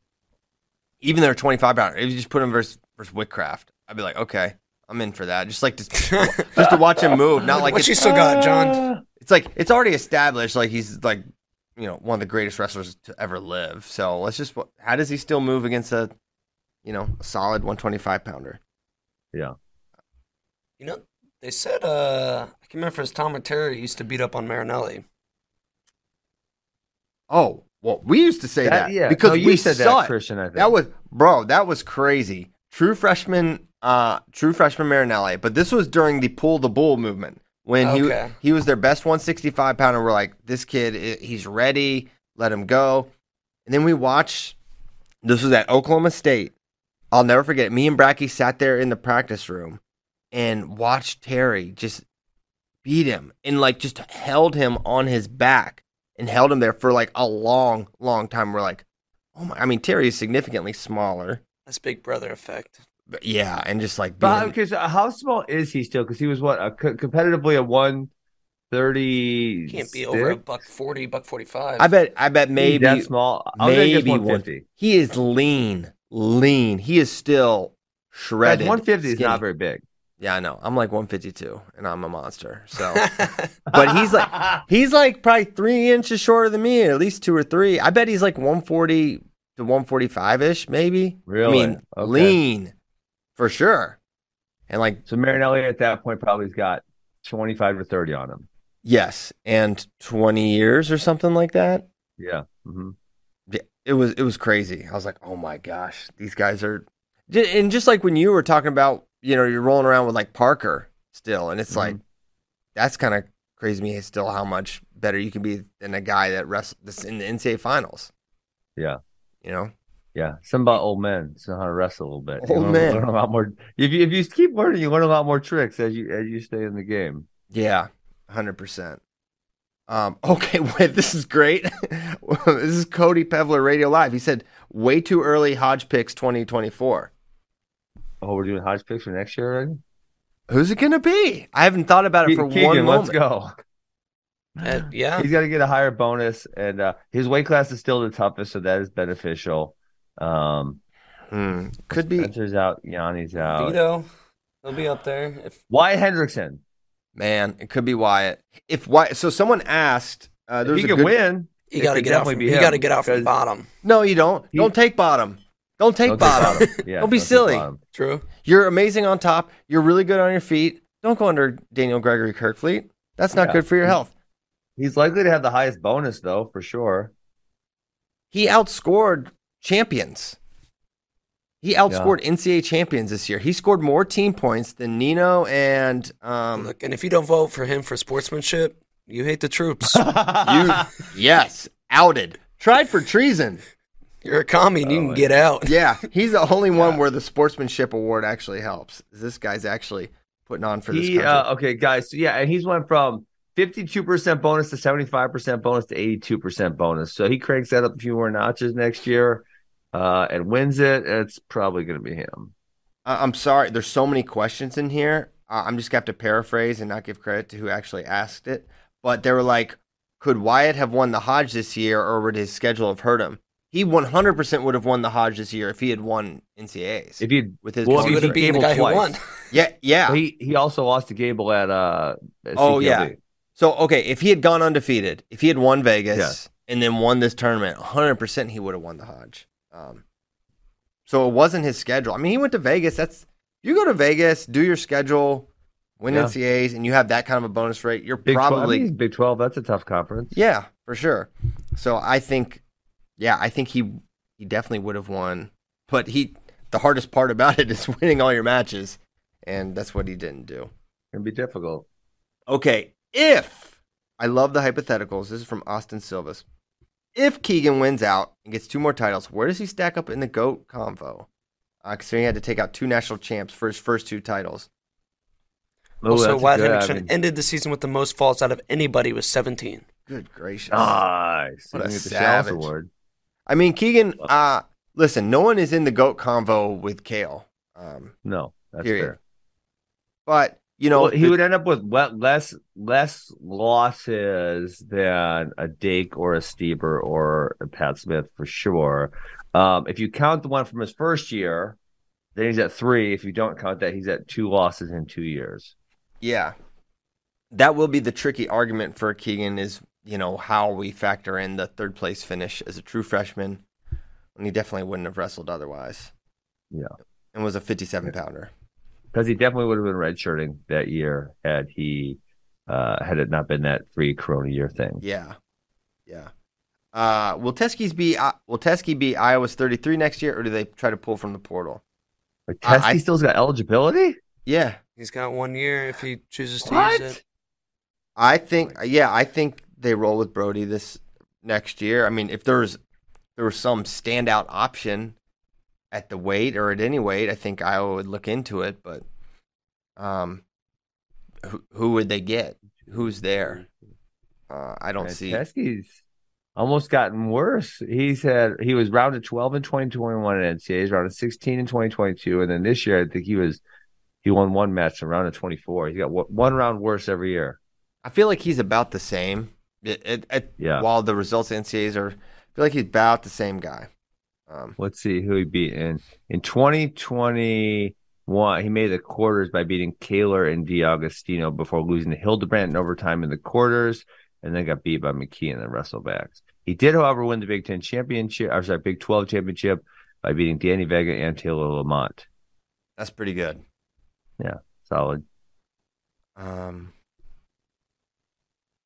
even their 25 pounder. If you just put him versus versus Whitcraft, I'd be like, okay, I'm in for that. Just like to, just to watch him move, not like what you still got, John. It's like it's already established. Like he's like you know one of the greatest wrestlers to ever live. So let's just how does he still move against a you know a solid 125 pounder? Yeah. You know they said uh I can remember his Tom Terry used to beat up on Marinelli. Oh well, we used to say that, that yeah. because no, we said saw that, it. Christian. I think. That was bro. That was crazy. True freshman, uh, true freshman Marinelli. But this was during the pull the bull movement when okay. he he was their best 165 pounder. We're like, this kid, he's ready. Let him go. And then we watched. This was at Oklahoma State. I'll never forget. Me and Bracky sat there in the practice room and watched Terry just beat him and like just held him on his back and held him there for like a long, long time. We're like, oh my! I mean, Terry is significantly smaller. That's Big Brother effect. But yeah, and just like because uh, how small is he still? Because he was what a co- competitively a one thirty. Can't be over a buck forty, buck forty five. I bet. I bet maybe that small. Maybe one fifty. He is lean, lean. He is still shredded. One fifty is not very big. Yeah, I know. I'm like 152, and I'm a monster. So, [LAUGHS] but he's like he's like probably three inches shorter than me, at least two or three. I bet he's like 140 to 145 ish, maybe. Really? I mean, okay. lean for sure. And like so, Marinelli at that point probably's got twenty five or thirty on him. Yes, and twenty years or something like that. Yeah. Mm-hmm. It was it was crazy. I was like, oh my gosh, these guys are, and just like when you were talking about you know, you're rolling around with like Parker still, and it's Mhm. like that's kind of crazy me. Still, how much better you can be than a guy that wrestles this in the NCAA finals. Yeah. You know, Yeah, some about old men, so how to wrestle a little bit. Old learn, men. learn a lot more. If you if you keep learning, you learn a lot more tricks as you as you stay in the game. yeah, hundred percent. Um, [LAUGHS] okay, wait, this is great. [LAUGHS] this is Cody Pevler Radio Live. He said, "Way too early Hodge picks 2024." Oh, we're doing Hodge picks for next year already. Who's it gonna be? I haven't thought about it for Keegan, one let's go. Uh, yeah. He's got to get a higher bonus, and uh, his weight class is still the toughest, so that is beneficial. Um, Hmm, Could be, Spencer's out, Yianni's out. Vito, he'll be up there. If Wyatt Hendrickson. man. It could be Wyatt. If Wyatt, so someone asked. Uh, If there's he a can good, win. you got to get out definitely from be you got to get out from bottom. No, you don't. He- don't take bottom. Don't take Don't take bottom. bottom. [LAUGHS] Yeah, Don't be take silly. True. You're amazing on top. You're really good on your feet. Don't go under Daniel Gregory Kerkvliet. That's not Yeah. good for your health. He's likely to have the highest bonus, though, for sure. He outscored champions. He outscored NCAA champions this year. He scored more team points than Nino and um, Look, and if you don't vote for him for sportsmanship, you hate the troops. [LAUGHS] you. yes, outed. Tried for treason. You're a commie and you Oh, can my- get out. [LAUGHS] Yeah, he's the only one Yeah. where the sportsmanship award actually helps. This guy's actually putting on for this he, uh, okay, guys. So yeah, and he's went from 52% bonus to 75% bonus to 82% bonus. So he cranks that up a few more notches next year uh, and wins it. It's probably going to be him. I- I'm sorry. There's so many questions in here. Uh, I'm just going to have to paraphrase and not give credit to who actually asked it. But they were like, could Wyatt have won the Hodge this year or would his schedule have hurt him? He 100% would have won the Hodge this year if he had won NCAAs. If he, with his well, he would have beaten the guy twice. who won. yeah, yeah. he he also lost to Gable at uh. at Oh, yeah. So, okay, if he had gone undefeated, if he had won Vegas Yes. and then won this tournament, 100% he would have won the Hodge. Um, so it wasn't his schedule. I mean, he went to Vegas. That's you go to Vegas, do your schedule, win Yeah. NCAAs, and you have that kind of a bonus rate. You're Big 12, I mean, Big Twelve. That's a tough conference. yeah, for sure. So I think, yeah, I think he he definitely would have won. But he, the hardest part about it is [LAUGHS] winning all your matches, and that's what he didn't do. It'd be difficult. Okay, if I love the hypotheticals, this is from Austin Silvas. If Keegan wins out and gets two more titles, where does he stack up in the GOAT convo? Uh, considering he had to take out two national champs for his first two titles. Ooh, also, that's a Wyatt good- I mean, ended the season with the most falls out of anybody with 17. Good gracious. Nice. What a You the savage. Award. I mean, Keegan, uh, listen, no one is in the GOAT convo with Cael. Um, No, that's Period. fair. but, you know, well, he the- would end up with less less losses than a Dake or a Stieber or a Pat Smith for sure. Um, if you count the one from his first year, then he's at three. If you don't count that, he's at two losses in two years. Yeah. That will be the tricky argument for Keegan is, you know, how we factor in the third place finish as a true freshman when he definitely wouldn't have wrestled otherwise. Yeah. And was a 57 pounder. Because he definitely would have been redshirting that year had he uh, had it not been that free Corona year thing. Yeah. Yeah. Uh, will Teske's be uh, will Teske be Iowa's 33 next year or do they try to pull from the portal? Like Teske I- still's got eligibility. Yeah. He's got one year if he chooses to What? use it. I think yeah, I think they roll with Brody this next year. I mean, if there's there was some standout option at the weight or at any weight, I think Iowa would look into it. But um, who, who would they get? Who's there? Uh, I don't see. Teske's almost gotten worse. He's had he was rounded 12 in 2021 at NCAA, he's rounded 16 in 2022, and then this year I think he was he won one match in round of 24. He's got one round worse every year. I feel like he's about the same. It, it, it, Yeah. While the results of NCAAs are, I feel like he's about the same guy. Um, Let's see who he beat in in 2021. He made the quarters by beating Kaler and DiAgostino before losing to Hildebrandt in overtime in the quarters, and then got beat by McKee in the wrestlebacks. He did, however, win the Big Ten championship, or sorry, Big 12 championship by beating Danny Vega and Taylor Lamont. that's pretty good. Yeah, solid. Um,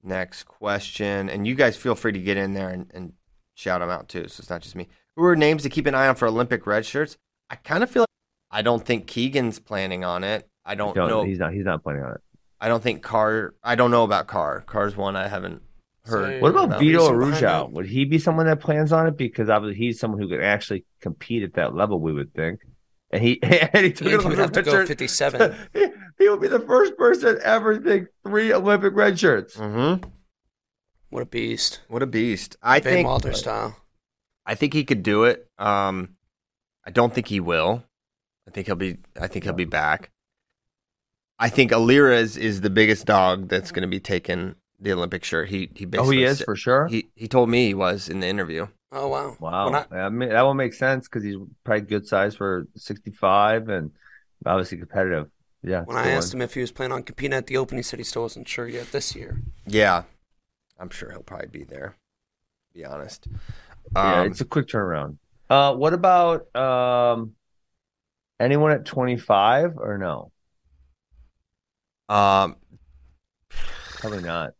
next question, and you guys feel free to get in there and, and shout them out too. So it's not just me. Who are names to keep an eye on for Olympic red shirts? I kind of feel like I don't think Keegan's planning on it. I don't No, know. he's not. He's not planning on it. I don't think Carr. I don't know about Carr. Carr's one I haven't heard. So- What about about Vito reason behind Arujau? Would he be someone that plans on it? Because obviously he's someone who could actually compete at that level. We would think, and he [LAUGHS] and he took And it he would over have to go Richard. 57. he, [LAUGHS] he would be the first person ever to take three Olympic red shirts. Mm-hmm. What a beast. What a beast! I Van think. Wilder style. I think he could do it. Um, I don't think he will. I think he'll be. I think he'll be back. I think Alirez is the biggest dog that's going to be taking the Olympic shirt. He he Oh, he is said- for sure. He he told me he was in the interview. Oh, wow. wow, I- I mean, that will make sense because he's probably good size for sixty-five and obviously competitive. Yeah. When I asked him if he was planning on competing at the Open, he said he still wasn't sure yet this year. Yeah, I'm sure he'll probably be there. To be honest. yeah, Um, it's a quick turnaround. Uh, what about um, anyone at twenty-five or no? um, Probably not.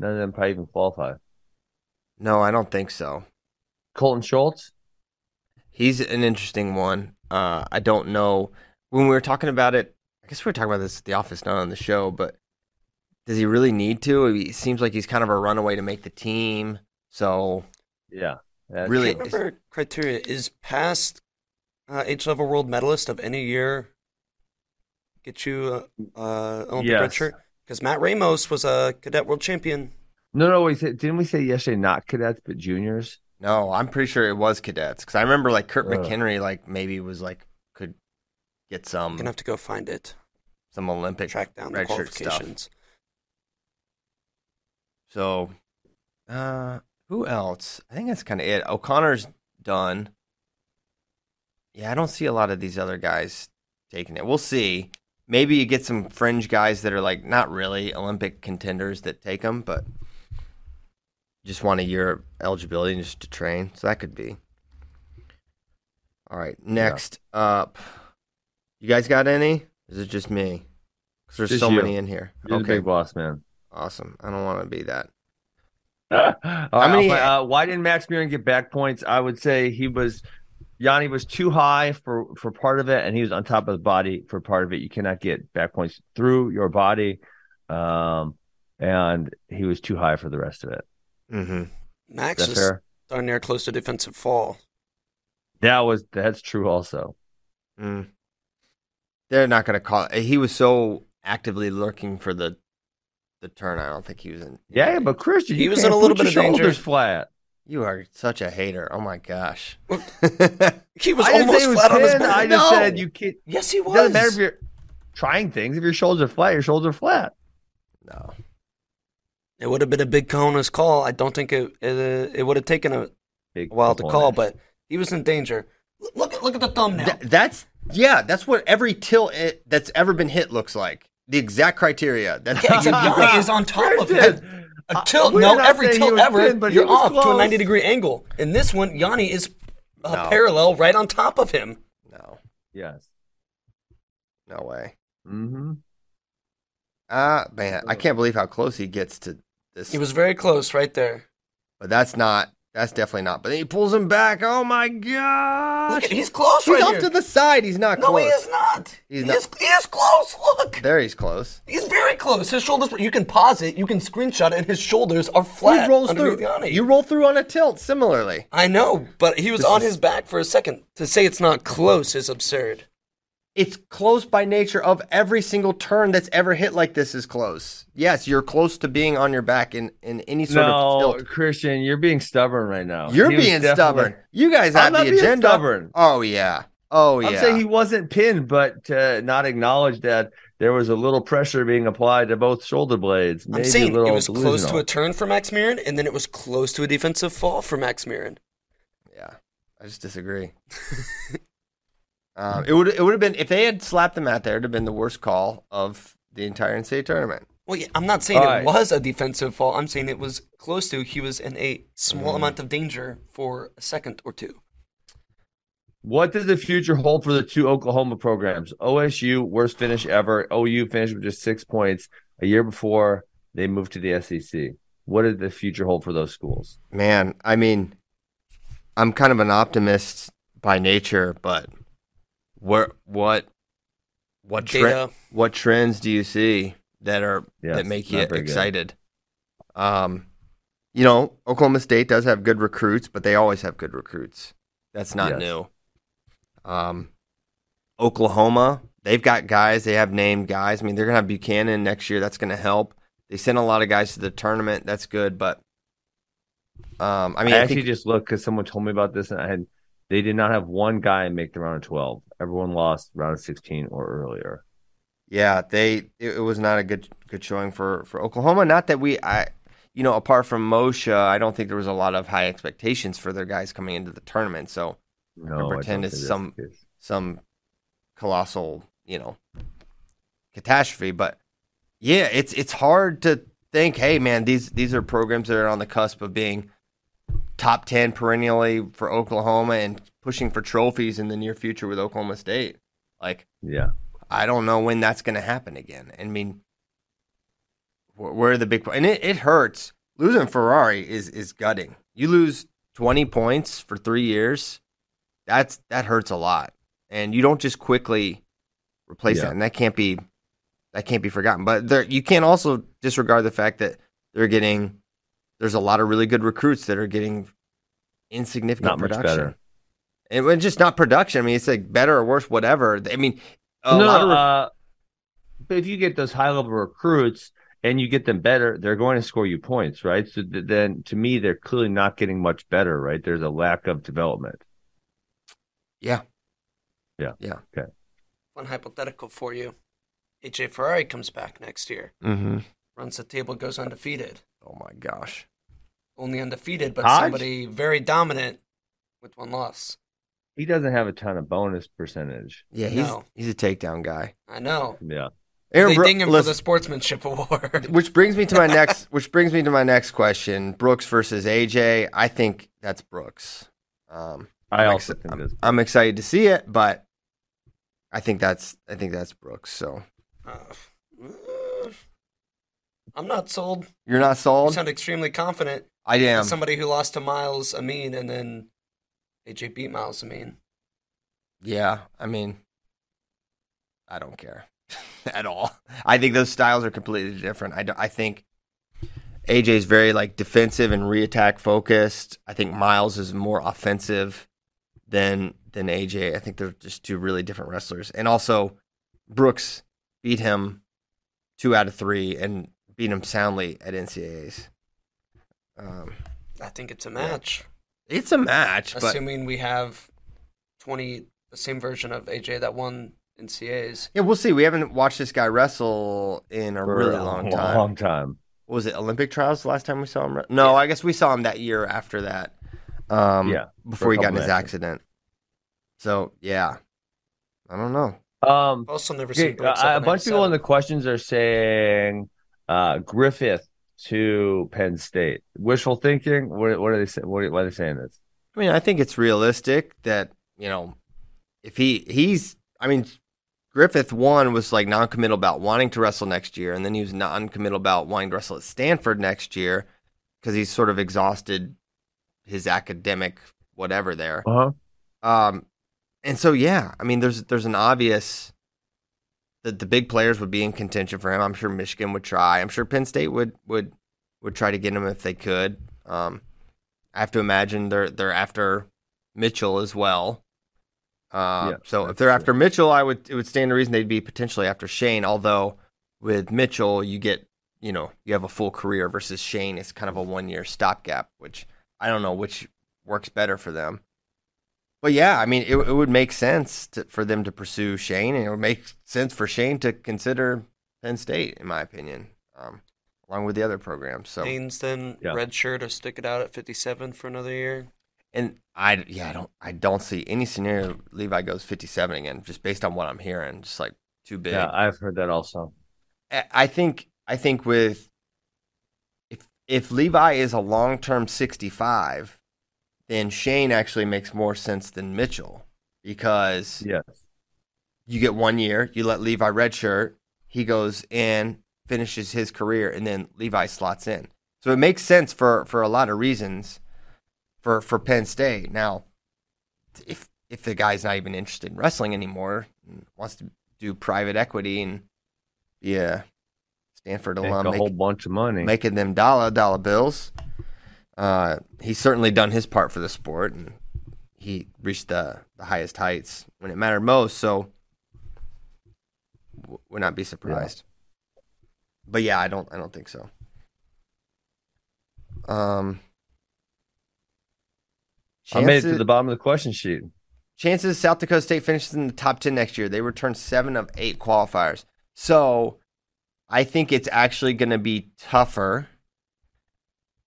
None of them probably even qualify. no, I don't think so. Colton Schultz. He's an interesting one. Uh, I don't know. When we were talking about it, I guess we were talking about this at the office, not on the show, but does he really need to? It seems like he's kind of a runaway to make the team. So, Yeah. Really- remember criteria. Is past uh, H level world medalist of any year get you uh, uh, Olympic red shirt? Because Matt Ramos was a cadet world champion. No, no. We said, didn't we say yesterday not cadets but juniors? No, I'm pretty sure it was cadets because I remember like Kurt Ugh. McHenry, like maybe was like could get some Gonna have to go find it. some Olympic Track down the red shirt stuff. So, uh, who else? I think that's kind of it. O'Connor's done. Yeah, I don't see a lot of these other guys taking it. We'll see. Maybe you get some fringe guys that are like not really Olympic contenders that take them, but just want a year of eligibility and just to train. So that could be. All right, next up. You guys got any? Is it just me? 'Cause there's Just so you. many in here. You're okay, big boss man. awesome. I don't want to be that. [LAUGHS] How many- Uh, why didn't Max Murin get back points? I would say he was Yianni was too high for for part of it, and he was on top of the body for part of it. You cannot get back points through your body, um, and he was too high for the rest of it. Mm-hmm. Max Is that is fair? darn near close to defensive fall. That was that's true. Also, Mm. They're not going to call. He was so actively looking for the the turn. I don't think he was in. yeah, but Christian, He you was can't in a little bit your of danger. shoulders flat. You are such a hater. Oh my gosh. [LAUGHS] He was almost was flat on his back. I just No. said you can't. Yes, he It was. doesn't matter if you're trying things. If your shoulders are flat, your shoulders are flat. no. It would have been a big Kona's call. I don't think it it, it would have taken a Big while to call, but he was in danger. Look at look at the thumbnail. Th- that's yeah. That's what every tilt it, that's ever been hit looks like. The exact criteria. That's Yeah, [LAUGHS] except is on top of [LAUGHS] him. Christian, A Uh, tilt, we're no, every tilt ever, pinned, but you're was off to a 90 degree angle. In this one, Yianni is uh, No. parallel right on top of him. no, Yes. no way. Mm-hmm. Ah, man, I can't believe how close he gets to this. He was very close right there. but that's not. That's definitely not. But then he pulls him back. Oh my god Look, he's close He's right off here. to the side. He's not close. no, close. he is not. He's he, not- Is, he is close. Look. There, he's close. He's very close. His shoulders, you can pause it, you can screenshot it, and his shoulders are flat. he rolls through. Yianni. You roll through on a tilt. Similarly, I know, but he was This on is- his back for a second. To say it's not close is absurd. It's close by nature of every single turn that's ever hit like this is close. Yes, you're close to being on your back in in any sort of No, tilt. Christian, you're being stubborn right now. You're He being stubborn. You guys I'm have not the being agenda. stubborn. Oh yeah. Oh yeah. I'm saying he wasn't pinned, but to not acknowledge that there was a little pressure being applied to both shoulder blades. I'm Maybe a saying it little was close to a turn for Max Murin, and then it was close to a defensive fall for Max Murin. Yeah, I just disagree. [LAUGHS] um, it would it would have been if they had slapped them out there. It'd have been the worst call of the entire NCAA tournament. Well, yeah, I'm not saying All it was a defensive fall. I'm saying it was close to. He was in a small Mm. amount of danger for a second or two. What does the future hold for the two Oklahoma programs? OSU, worst finish ever. OU finished with just six points a year before they moved to the SEC. What did the future hold for those schools? Man, I mean, I'm kind of an optimist by nature, but where what what tre- what trends do you see that are Yes, that make you not very good. excited? Um, you know, Oklahoma State does have good recruits, but they always have good recruits. That's not Yes. new. Um, Oklahoma, they've got guys. They have named guys. I mean, they're gonna have Buchanan next year. That's gonna help. They sent a lot of guys to the tournament. That's good, but um, I I, mean, I, actually think just looked because someone told me about this, and I had they did not have one guy make the round of twelve. Everyone lost round of sixteen or earlier. Yeah, they it, it was not a good good showing for for Oklahoma. Not that we I you know, apart from Moshe, I don't think there was a lot of high expectations for their guys coming into the tournament. So No, pretend it's some- some colossal, you know, catastrophe. But yeah, it's it's hard to think, hey man, these these are programs that are on the cusp of being top ten perennially for Oklahoma and pushing for trophies in the near future with Oklahoma State. Like Yeah, I don't know when that's going to happen again. I mean, where are the big and it, it hurts losing Ferrari is is gutting. You lose twenty points for three years, that's that hurts a lot, and you don't just quickly replace Yeah. that, and that can't be that can't be forgotten. But there, you can't also disregard the fact that they're getting there's a lot of really good recruits that are getting insignificant not much production. better. And it's just not production. I mean, it's like better or worse, whatever. I mean, a no, lot of re- uh, but if you get those high level recruits and you get them better, they're going to score you points, right? So th- then, to me, they're clearly not getting much better, right? There's a lack of development. yeah, Yeah. Yeah. Okay. One hypothetical for you. AJ Ferrari comes back next year. Mm-hmm. Runs the table, goes undefeated. Oh my gosh. Only undefeated, but Hodge? somebody very dominant with one loss. He doesn't have a ton of bonus percentage. Yeah, he's No. he's a takedown guy. I know. Yeah, Aaron they Bro- ding him for the sportsmanship award. [LAUGHS] which brings me to my next [LAUGHS] which brings me to my next question. Brooks versus AJ. I think that's Brooks. Um, I I'm also exci- think I'm. I'm excited to see it, but I think that's I think that's Brooks. So uh, I'm not sold. you're not You sold? sound extremely confident. I am. Somebody who lost to Myles Amine and then AJ beat Myles Amine. Yeah, I mean, I don't care [LAUGHS] at all. I think those styles are completely different. I, don't- I think AJ's very like defensive and reattack focused. I think Myles is more offensive than than AJ. I think they're just two really different wrestlers. And also, Brooks beat him two out of three and beat him soundly at NCAA's. Um, I think it's a match. it's a match, but Assuming we have 20, the same version of AJ that won NCAs. yeah, we'll see. We haven't watched this guy wrestle in a for really a long time. Long time. What was it Olympic trials the last time we saw him? No, I guess we saw him that year after that. Um, Yeah, before he got in his accident. So yeah, I don't know. Um, Also never seen Brooks uh, a bunch of people in the questions are saying uh, Griffith to Penn State. Wishful thinking. What, what are they saying? What, why are they saying this? I mean, I think it's realistic that you know if he he's. I mean, Griffith one was like non-committal about wanting to wrestle next year, and then he was non-committal about wanting to wrestle at Stanford next year because he's sort of exhausted his academic whatever there. Uh huh. Um, and so yeah, I mean, there's there's an obvious that the big players would be in contention for him. I'm sure Michigan would try. I'm sure Penn State would would would try to get him if they could. Um, I have to imagine they're they're after Mitchell as well. Uh, Yeah, so if they're true. after Mitchell, I would it would stand to reason they'd be potentially after Shane. Although with Mitchell, you get you know you have a full career versus Shane is kind of a one year stopgap, which I don't know which works better for them. But yeah, I mean, it, it would make sense to, for them to pursue Shane, and it would make sense for Shane to consider Penn State, in my opinion, um, along with the other programs. So, Haines then Yeah. red shirt or stick it out at 57 for another year. and I, yeah, I don't, I don't see any scenario Levi goes fifty-seven again, just based on what I'm hearing. Just like too big. Yeah, I've heard that also. I I think, I think with if if Levi is a long-term sixty-five, then Shane actually makes more sense than Mitchell because Yes. you get one year, you let Levi redshirt, he goes in, finishes his career, and then Levi slots in. So it makes sense for for a lot of reasons for for Penn State. Now, if if the guy's not even interested in wrestling anymore, and wants to do private equity and be a Stanford Make alum, a make- whole bunch of money. making them dollar dollar bills. Uh, he's certainly done his part for the sport, and he reached the, the highest heights when it mattered most. So w- would not be surprised. But yeah, I don't. I don't think so. Um, I made it to the bottom of the question sheet. chances South Dakota State finishes in the top 10 next year. They return seven of eight qualifiers. So I think it's actually going to be tougher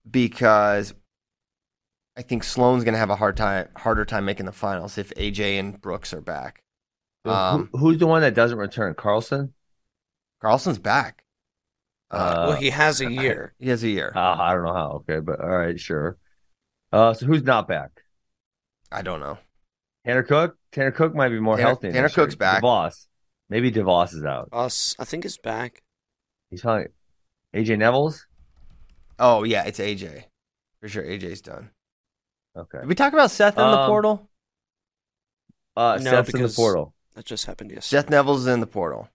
because I think Sloan's going to have a hard time, harder time making the finals if AJ and Brooks are back. Um, Who, who's the one that doesn't return? Carlson? Carlson's back. Uh, Uh, well, he has a year. he has a year. Uh, I don't know how. Okay, but all right, sure. Uh, so who's not back? I don't know. Tanner Cook. Tanner Cook might be more Tanner- healthy. Tanner next year. Cook's back. DeVos. Maybe DeVos is out. Us, I think, is back. He's probably AJ Nevills. Oh, yeah, it's AJ. For sure, AJ's done. Okay. Did we talk about Seth in the Um, portal? Uh, No, Seth's in the portal. That just happened yesterday. Seth Nevills in the portal.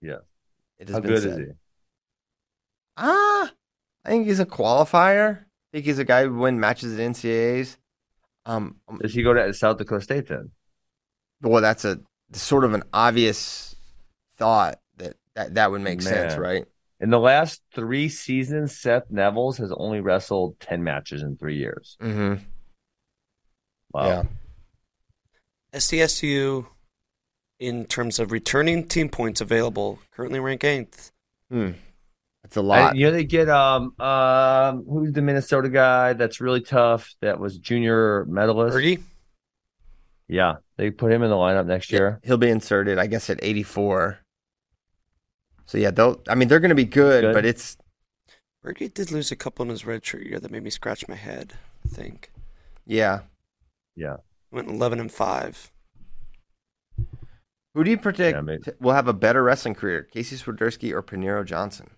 Yeah. It has How been good said. is he? Ah, I think he's a qualifier. I think he's a guy who win matches at NCAAs. Um, um, Does he go to South Dakota State then? well, that's a sort of an obvious thought that that, that would make sense, right? In the last three seasons, Seth Nevills has only wrestled ten matches in three years. Mm-hmm. Wow. Yeah. SDSU, in terms of returning team points available, currently rank eighth. Hmm. That's a lot. And, you know they get um um who's the Minnesota guy that's really tough that was junior medalist. Ergie? Yeah, they put him in the lineup next year. He'll be inserted, I guess, at 84. So yeah, they'll. I mean, they're going to be good, Good. but it's Ergie did lose a couple in his redshirt year that made me scratch my head, I think. yeah. Yeah. Went 11 and 5. Who do you predict Yeah, maybe. t- will have a better wrestling career, Casey Swiderski or Paniro Johnson?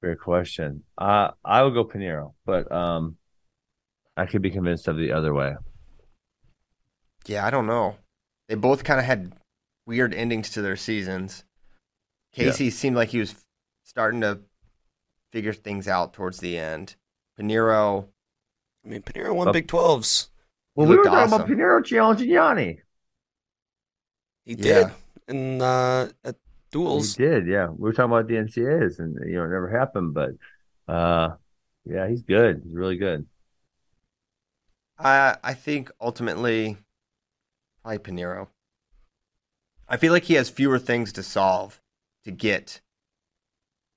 Great question. Uh, I would go Paniro, but um, I could be convinced of the other way. Yeah, I don't know. They both kind of had weird endings to their seasons. Yeah. Casey seemed like he was starting to figure things out towards the end. Paniro, I mean, Paniro won Up. Big 12s. Well, He we were looked talking about awesome. Paniro challenging Yianni. He Yeah. did. In uh, at duels. He did, yeah. We were talking about the NCAAs, and you know, it never happened. But uh, yeah, he's good. He's really good. I I think ultimately, probably Paniro. I feel like he has fewer things to solve to get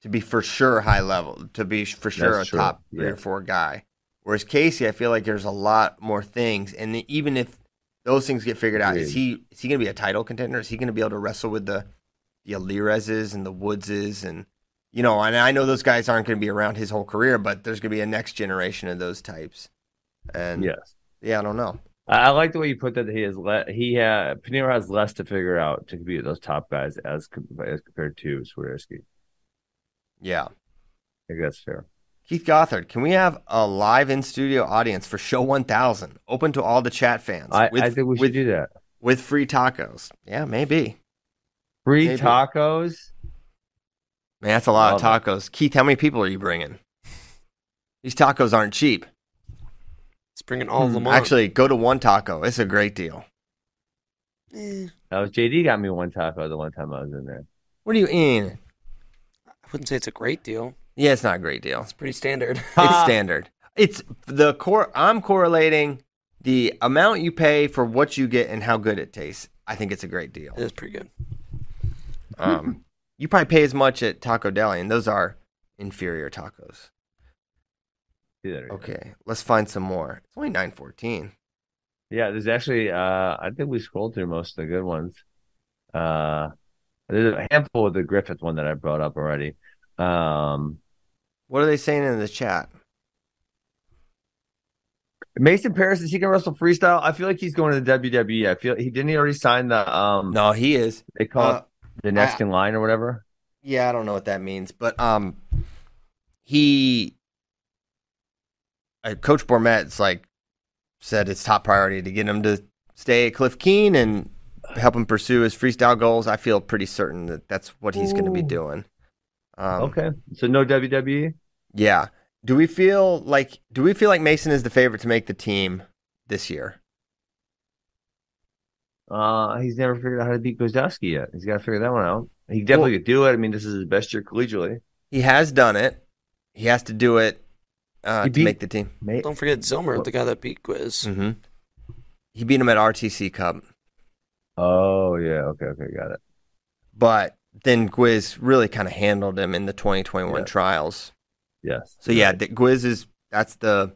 to be for sure high level, to be for sure That's a true, top three yeah. or four guy. Whereas Casey, I feel like there's a lot more things, and even if those things get figured out, is he is he going to be a title contender? Is he going to be able to wrestle with the the Alirezes and the Woodses and you know? And I know those guys aren't going to be around his whole career, but there's going to be a next generation of those types. And Yes, yeah, I don't know. I, like the way you put that. He has le- he uh, Paniro has less to figure out to compete with those top guys as as compared to Swiderski. Yeah. I think that's fair. Keith Gothard, can we have a live in studio audience for show 1000 open to all the chat fans I, with, I think we should with, do that. with free tacos? Yeah, maybe. Free Maybe. tacos. Man, that's a lot Love of tacos. Keith, how many people are you bringing? These tacos aren't cheap. It's bringing all of Hmm, them on. Actually, go to one taco. It's a great deal. Eh, That was JD got me one taco the one time I was in there. What are you in? I wouldn't say it's a great deal. Yeah, it's not a great deal. It's pretty standard. [LAUGHS] It's standard. It's the core. I'm correlating the amount you pay for what you get and how good it tastes. I think it's a great deal. It is pretty good. Um, you probably pay as much at Tacodeli, and those are inferior tacos. Again. Okay, let's find some more. It's only nine fourteen. Yeah, there's actually uh I think we scrolled through most of the good ones. Uh there's a handful of the Griffith one that I brought up already. Um What are they saying in the chat? Mason Parris is he gonna wrestle freestyle? I feel like he's going to the WWE. I feel he didn't he already sign the um No, he is. they call Uh, it the next I- in line or whatever. yeah, I don't know what that means, but um, he, uh, Coach Bormet's like said it's top priority to get him to stay at Cliff Keen and help him pursue his freestyle goals, I feel pretty certain that that's what he's going to be doing. Um, okay, so no? WWE. Yeah. Do we feel like do we feel like Mason is the favorite to make the team this year? Uh, he's never figured out how to beat Gwiazdowski yet. He's got to figure that one out. He definitely Well- could do it. I mean, this is his best year collegially. He has done it. He has to do it uh, He to beat- make the team. Mate, Don't forget Zillmer, the guy that beat Gwiz. hmm He beat him at RTC Cup, Oh yeah, okay, okay, got it. but then Gwiz really kind of handled him in the 2021 Yeah. trials. Yes. So yeah, the Gwiz is that's the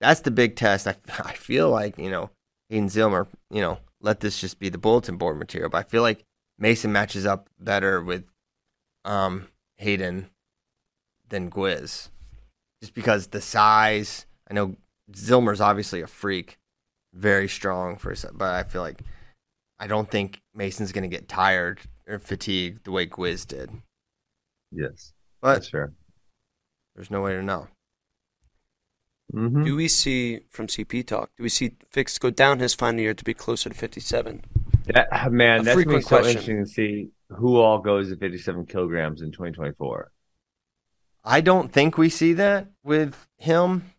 that's the big test. I [LAUGHS] I feel like you know Hayden Zillmer, you know, let this just be the bulletin board material. But I feel like Mason matches up better with um Hayden than Gwiz, just because the size. I know Zillmer's obviously a freak, very strong for, his- but I feel like I don't think Mason's gonna get tired or fatigued the way Gwiz did. yes, But that's fair. there's no way to know. hmm Do we see from CP Talk? Do we see Fix go down his final year to be closer to 57? That man, A that's gonna be frequent so question. interesting to see who all goes to 57 kilograms in 2024. I don't think we see that with him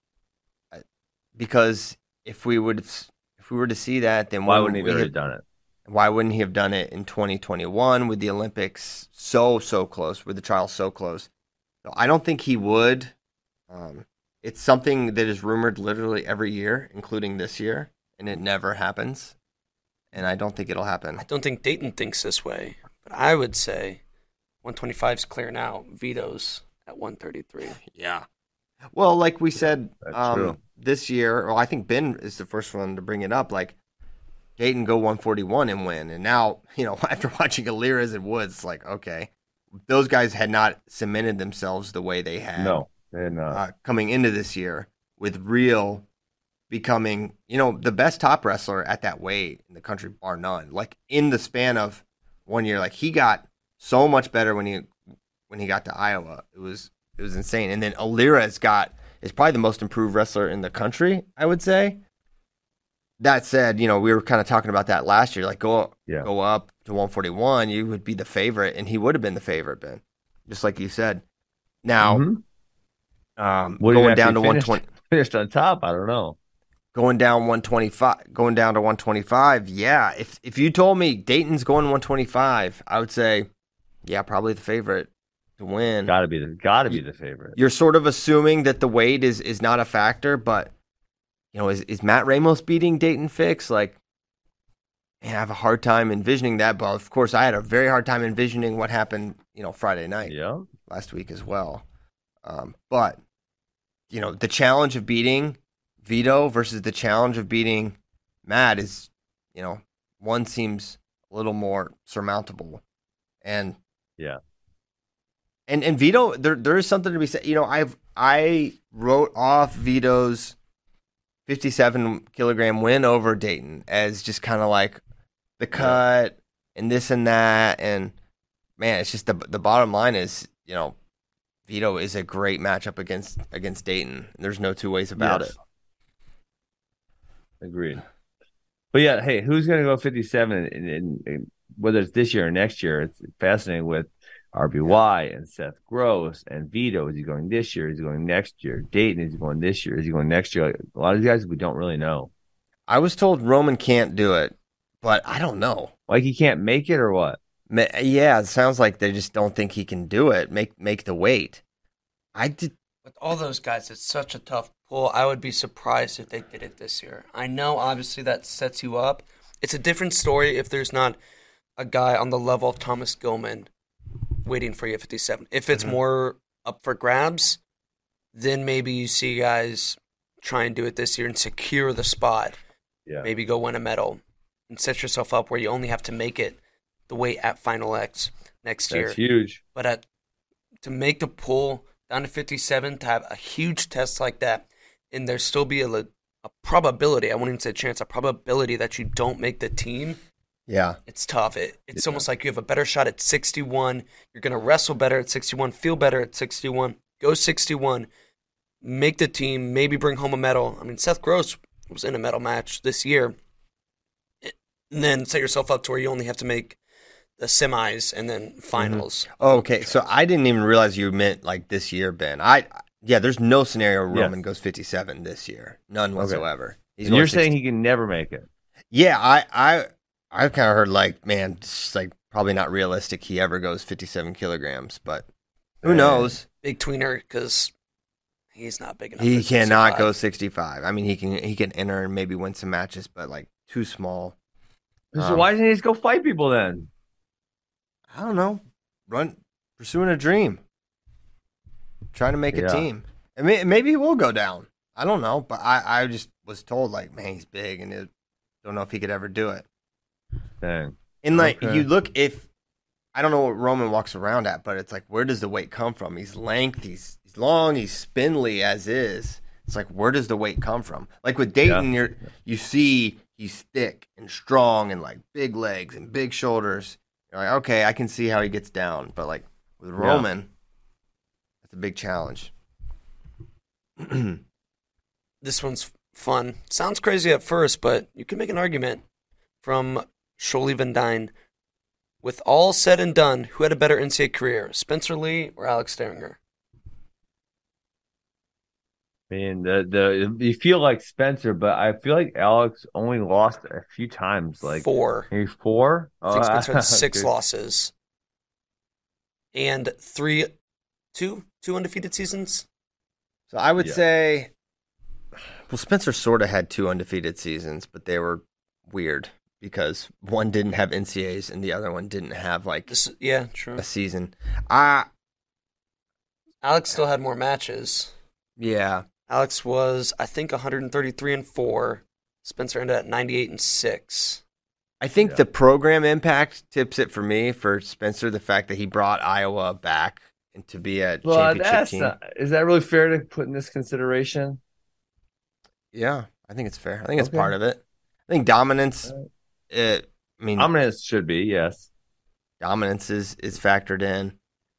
uh, because if we would if we were to see that then Why wouldn't wouldn't he have, have done it? why wouldn't he have done it in 2021 with the Olympics so so close with the trials so close so I don't think he would um, it's something that is rumored literally every year including this year and it never happens and I don't think it'll happen I don't think Daton thinks this way, but I would say 125 is clear now. Vito's at 133. Yeah. Well, like we said, um, this year, well, I think Ben is the first one to bring it up. Like, Daton go 141 and win. And now, you know, [LAUGHS] after watching Alirez and Woods, it's like, okay, those guys had not cemented themselves the way they had No, and uh, uh, coming into this year with Real becoming, you know, the best top wrestler at that weight in the country, bar none. Like in the span of one year, like he got so much better when he when he got to Iowa. It was it was insane. And then Alirez got is probably the most improved wrestler in the country, I would say. That said, you know, we were kind of talking about that last year. Like go Yeah. go up to 141, you would be the favorite, and he would have been the favorite, Ben. Just like you said. Now, mhm. um, going down to finished- 120 [LAUGHS] finished on top. I don't know. going down 125 going down to 125 yeah if if you told me daton's going 125 i would say yeah probably the favorite to win Got to be the got to be the favorite. you're sort of assuming that the weight is is not a factor but you know is, is matt ramos beating daton fix like man i have a hard time envisioning that but of course i had a very hard time envisioning what happened you know friday night Yeah, last week as well. Um, but you know, the challenge of beating Vito versus the challenge of beating Matt is, you know, one seems a little more surmountable, and Yeah. And and Vito, there there is something to be said. You know, I've I wrote off Vito's fifty-seven kilogram win over Daton as just kind of like the cut and this and that, and man, it's just the the bottom line is, you know, Vito is a great matchup against against Daton. There's no two ways about Yes. it. Agreed. But yeah, hey, who's going to go 57? And, and, and whether it's this year or next year, it's fascinating with RBY and Seth Gross and Vito. Is he going this year? Is he going next year? Daton, is he going this year? Is he going next year? Like, a lot of these guys we don't really know. I was told Roman can't do it, but I don't know. Like he can't make it or what? Yeah, it sounds like they just don't think he can do it. Make make the weight. I did. With all those guys, it's such a tough pull. I would be surprised if they did it this year. I know, obviously, that sets you up. It's a different story if there's not a guy on the level of Thomas Gilman waiting for you at 57. If it's Mhm. more up for grabs, then maybe you see guys try and do it this year and secure the spot. Yeah. Maybe go win a medal and set yourself up where you only have to make it the weight at Final X next year. That's huge. But at, to make the pull down to 57, to have a huge test like that, and there still be a, a probability, I won't even say chance, a probability that you don't make the team, Yeah, it's tough. It, it's Yeah. almost like you have a better shot at 61. You're going to wrestle better at 61, feel better at 61, go 61, make the team, maybe bring home a medal. I mean, Seth Gross was in a medal match this year. and then set yourself up to where you only have to make the semis and then mm-hmm. finals. Oh, okay, so I didn't even realize you meant like this year, Ben. I yeah, there's no scenario Yes. Roman goes 57 this year, none whatsoever. He's And you're going saying he can never make it. Yeah, I I I kind of heard like, man, it's like probably not realistic he ever goes 57 kilograms, but who Yeah. knows? Big tweener because he's not big enough. He cannot 65. go 65. I mean, he can he can enter and maybe win some matches, but like too small. So Um, why doesn't he just go fight people then? I don't know. Run pursuing a dream. Trying to make a team. And may, maybe he will go down. I don't know, but I I just was told like, man, he's big and it, don't know if he could ever do it. Dang. And like Okay. you look if I don't know what Roman walks around at, but it's like where does the weight come from? He's length, he's he's long, he's spindly as is. It's like where does the weight come from? Like with Daton, you're you see he's thick and strong and like big legs and big shoulders. You're like, okay, I can see how he gets down, but like with Roman, that's a big challenge. [CLEARS THROAT] This one's fun. Sounds crazy at first, but you can make an argument from Sholi Van Dyne. With all said and done, who had a better NCAA career, Spencer Lee or Alex Dieringer? I mean, the the you feel like Spencer, but I feel like Alex only lost a few times. Like Four. maybe four. I think Oh, Spencer had oh, [LAUGHS] six okay. losses and three, two, two undefeated seasons. So I would Yeah. say, well, Spencer sort of had two undefeated seasons, but they were weird because one didn't have NCAs and the other one didn't have like This, yeah, true. a season. I Alex still had more matches. yeah, Alex was, I think, 133 and four. Spencer ended at 98 and six. I think Yeah. the program impact tips it for me for Spencer. The fact that he brought Iowa back and to be a Well, championship that's team. not, is that really fair to put in this consideration? yeah, I think it's fair. I think it's Okay. part of it. I think dominance. Alright. It, I mean, Dominance should be yes. dominance is is factored in.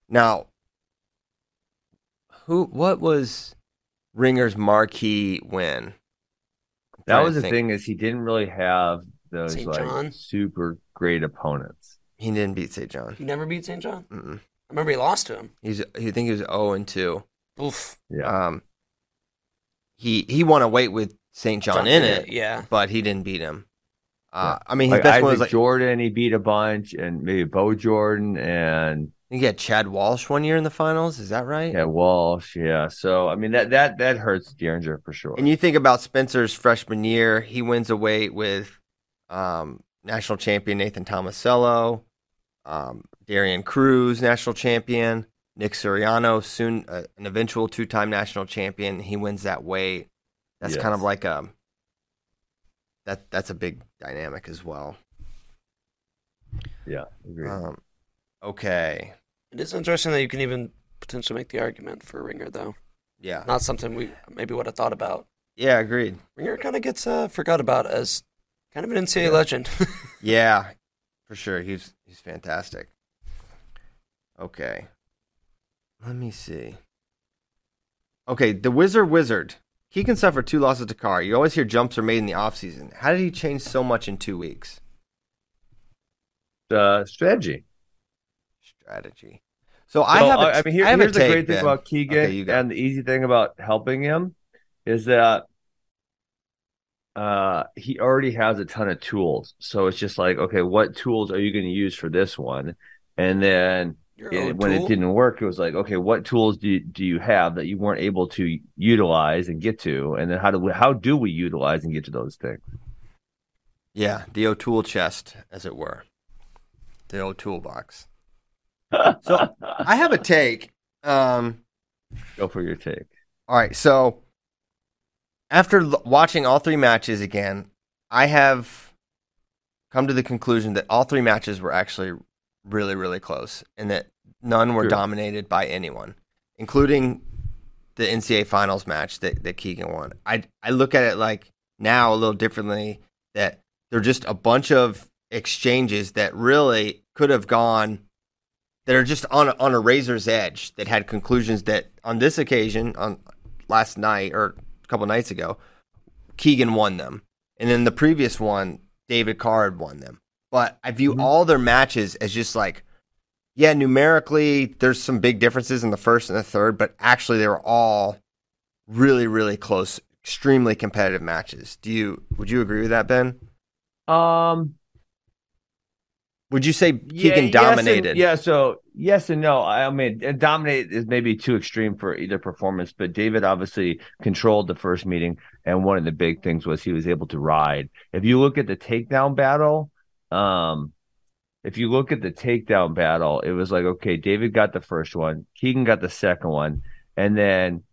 Now, who? What was Ringer's marquee win? I'm That was the think. thing is he didn't really have those St. like John? super great opponents. He didn't beat St. John. He never beat St. John? Mm-mm. I remember he lost to him. He's. He think he was zero and two. Oof. Yeah, Um. He he won a weight with St. John, in it, Yeah. but he didn't beat him. Uh, I mean, his like best one was like Jordan, he beat a bunch, and maybe Bo Jordan and I think he had Chad Walsh one year in the finals. Is that right? yeah Walsh. Yeah, so I mean that that that hurts Dieringer for sure. And you think about Spencer's freshman year, he wins a weight with um, national champion Nathan Tomasello, um, Darian Cruz, national champion, Nick Suriano, soon uh, an eventual two-time national champion. He wins that weight. That's kind of like a that that's a big dynamic as well. yeah, agreed. Um, okay, It is interesting that you can even potentially make the argument for Ringer, though. yeah, Not something we maybe would have thought about. yeah, agreed. Ringer kind of gets uh, forgot about as kind of an NCAA Yeah. legend. [LAUGHS] Yeah, for sure. He's he's fantastic. Okay. Let me see. Okay, the Wizard Wizard. He can suffer two losses to Carr. You always hear jumps are made in the offseason. How did he change so much in two weeks? uh, strategy. Strategy. So I have. A, I mean, here- I have a here's the take, great thing Ben. about Keegan, Okay, and the easy thing about helping him is that uh, he already has a ton of tools. So it's just like, okay, what tools are you going to use for this one? And then it- when it didn't work, it was like, okay, what tools do you, do you have that you weren't able to utilize and get to? And then how do we, how do we utilize and get to those things? Yeah, the O'Toole chest, as it were. The O'Toole box. So [LAUGHS] I have a take. Um, Go for your take. All right, so after l- watching all three matches again, I have come to the conclusion that all three matches were actually really, really close, and that none were dominated by anyone, including the NCAA finals match that, that Keegan won. I I look at it like now a little differently that they're just a bunch of exchanges that really could have gone that are just on a, on a razor's edge that had conclusions that on this occasion on last night or a couple nights ago Keegan won them and then the previous one David Carr had won them. But I view Mhm. all their matches as just like, yeah, numerically, there's some big differences in the first and the third, but actually, they were all really, really close, extremely competitive matches. Do you would you agree with that, Ben? Um, Would you say yeah, Keegan yes and- dominated? yeah, so yes and no. I mean, dominate is maybe too extreme for either performance, but David obviously controlled the first meeting, and one of the big things was he was able to ride. If you look at the takedown battle, um, if you look at the takedown battle, it was like okay, David got the first one, Keegan got the second one, and then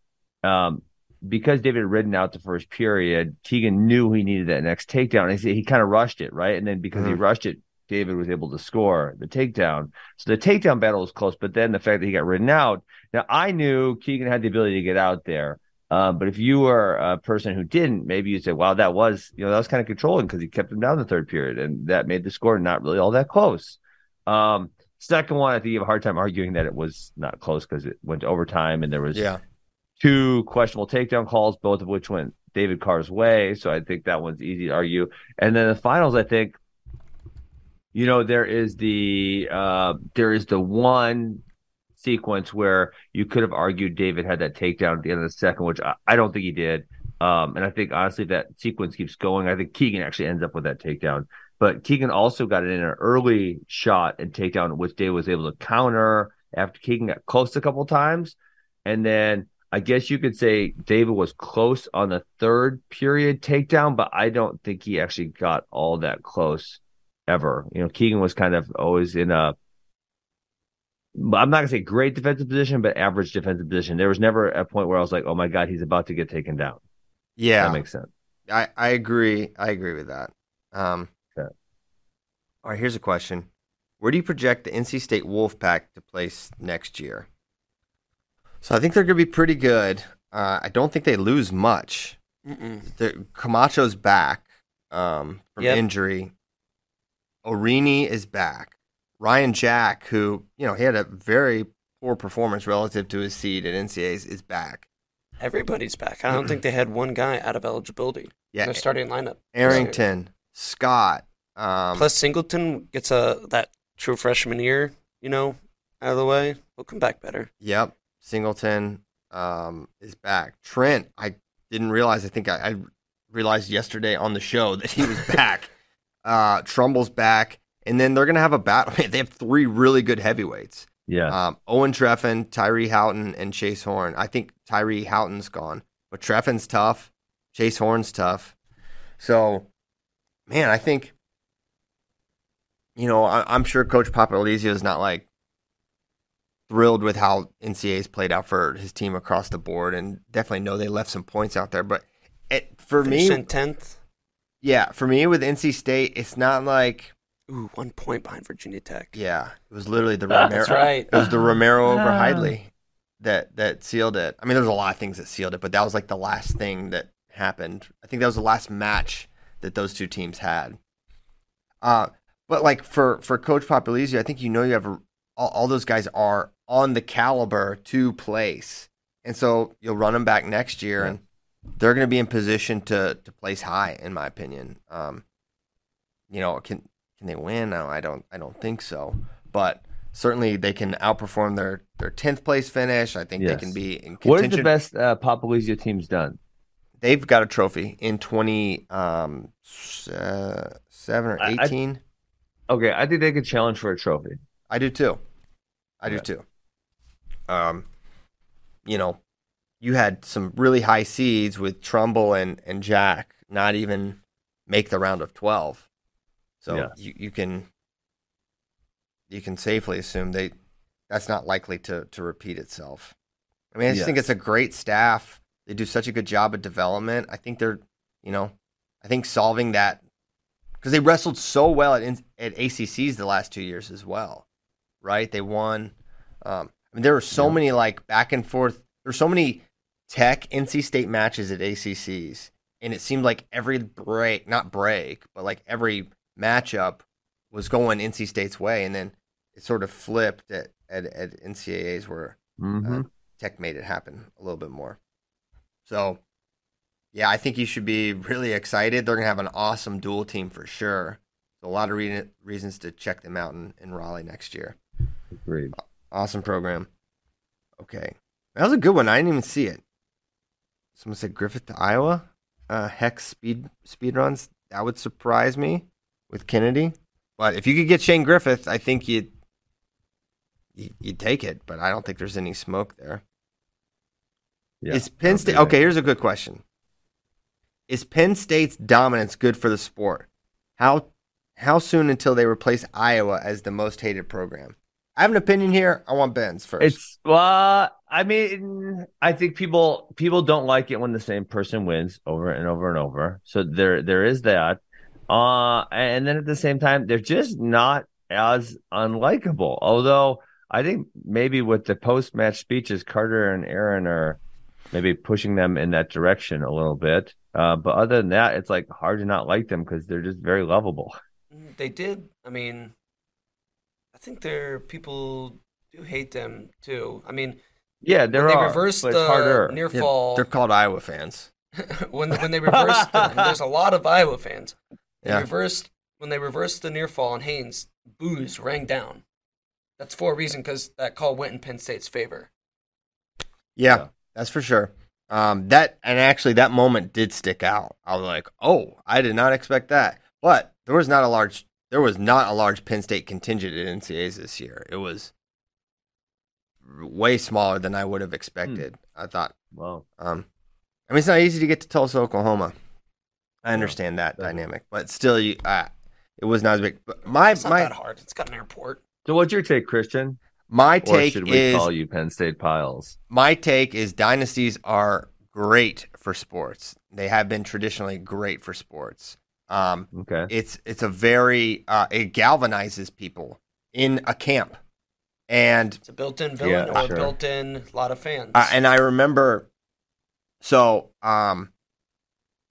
um, because David had ridden out the first period, Keegan knew he needed that next takedown. He, he kind of rushed it, right? And then because he Mhm. rushed it, David was able to score the takedown. So the takedown battle was close, but then the fact that he got ridden out. Now I knew Keegan had the ability to get out there. Um, but if you were a person who didn't, maybe you'd say, wow, that was, you know, that was kind of controlling because he kept him down the third period and that made the score not really all that close. Um, second one, I think you have a hard time arguing that it was not close because it went to overtime and there was Yeah. two questionable takedown calls, both of which went David Carr's way. So I think that one's easy to argue. And then the finals, I think, you know, there is the uh, there is the one sequence where you could have argued David had that takedown at the end of the second, which I, I don't think he did. Um, and I think honestly, if that sequence keeps going, I think Keegan actually ends up with that takedown. But Keegan also got it in an early shot and takedown, which David was able to counter after Keegan got close a couple times. And then I guess you could say David was close on the third period takedown, but I don't think he actually got all that close ever. You know, Keegan was kind of always in a I'm not gonna say great defensive position, but average defensive position. There was never a point where I was like, "Oh my god, he's about to get taken down." Yeah. That makes sense. I, I agree. I agree with that. Um, Okay. All right, here's a question. Where do you project the NC State Wolfpack to place next year? So I think they're going to be pretty good. Uh, I don't think they lose much. The, Camacho's back um, from Yep. injury. Orine is back. Ryan Jack, who you know he had a very poor performance relative to his seed at NCAA's, is back. Everybody's back. I don't think they had one guy out of eligibility. Yeah, Their starting lineup. Arrington, Scott. Um, Plus Singleton gets a that true freshman year, you know, out of the way. He'll come back better. Yep. Singleton um, is back. Trent, I didn't realize. I think I, I realized yesterday on the show that he was back. [LAUGHS] uh, Trumble's back. And then they're going to have a battle. [LAUGHS] They have three really good heavyweights Yeah, um, Owen Trephan, Tyrie Houghton, and Chase Horn. I think Tyrie Houghton's gone, but Trephan's tough. Chase Horn's tough. So, man, I think, you know, I, I'm sure Coach Popolizio is not like thrilled with how NCAA's played out for his team across the board, and definitely know they left some points out there. But it, for Finished me, tenth. yeah, for me with NC State, it's not like, Ooh, one point behind Virginia Tech. yeah, it was literally the [LAUGHS] Romero. That's right. It was the Romero over Ah. Hidlay that that sealed it. I mean, there's a lot of things that sealed it, but that was like the last thing that happened. I think that was the last match that those two teams had. Uh, but like for for Coach Popolizio, I think you know you have a, all, all those guys are on the caliber to place, and so you'll run them back next year, Yeah. and they're going to be in position to to place high, in my opinion. Um, you know, it can can they win? No, I don't. I don't think so. But certainly they can outperform their their tenth place finish. I think they can be in contention. what is the best uh, Popolizio team's done? They've got a trophy in twenty um uh, seven or I- I- eighteen. Okay, I think they could challenge for a trophy. I, do too. I do too. Um, you know, you had some really high seeds with Trumble and and Jack not even make the round of twelve. So Yeah. you, you can you can safely assume they that's not likely to to repeat itself. I mean, I just think it's a great staff. They do such a good job of development. I think they're, you know, I think solving that because they wrestled so well at at ACCs the last two years as well, right? They won. Um, I mean, there were so Yeah. many like back and forth. There were so many Tech NC State matches at ACCs, and it seemed like every break, not break, but like every matchup was going NC State's way, and then it sort of flipped at at, at NCAA's where hmm uh, Tech made it happen a little bit more. So, yeah, I think you should be really excited. They're gonna have an awesome dual team for sure. So a lot of re- reasons to check them out in, in Raleigh next year. Agreed. Awesome program. Okay, that was a good one. I didn't even see it. Someone said Griffith to Iowa. Uh, hex speed speed runs. That would surprise me with Kennedy. But if you could get Shane Griffith, I think you'd you- you'd take it. But I don't think there's any smoke there. Yeah, Is Penn State okay? Here's a good question: Is Penn State's dominance good for the sport? How how soon until they replace Iowa as the most hated program? I have an opinion here. I want Ben's first. It's well, I mean, I think people people don't like it when the same person wins over and over and over. So there there is that. Uh and then at the same time, they're just not as unlikable. Although I think maybe with the post match speeches, Carter and Aaron are maybe pushing them in that direction a little bit. Uh, but other than that, it's like hard to not like them because they're just very lovable. [LAUGHS] Mm, They did. I mean, I think there people do hate them too. I mean, Yeah, there when they are. reversed but it's the harder. near Yeah, fall, they're called Iowa fans. [LAUGHS] when when they reversed, the, and there's a lot of Iowa fans. They Yeah. reversed when they reversed the near fall on Haines. Booze rang down. That's for a reason because that call went in Penn State's favor. Yeah, Yeah. that's for sure. Um, that and actually that moment did stick out. I was like, oh, I did not expect that. But there was not a large there was not a large Penn State contingent at NCAAs this year. It was way smaller than I would have expected. I thought. Well, Um, I mean, it's not easy to get to Tulsa, Oklahoma. I understand that definitely. dynamic, but still, you, uh, it was not as big. But my It's not my that hard. It's got an airport. so what's your take, Christian? my Or take should we is call you Penn State Pyles? my take is dynasties are great for sports. They have been traditionally great for sports. Um, Okay. it's it's a very uh, it galvanizes people in a camp, and It's a built-in villain Yeah, or sure. a built-in lot of fans. uh, and I remember. So um,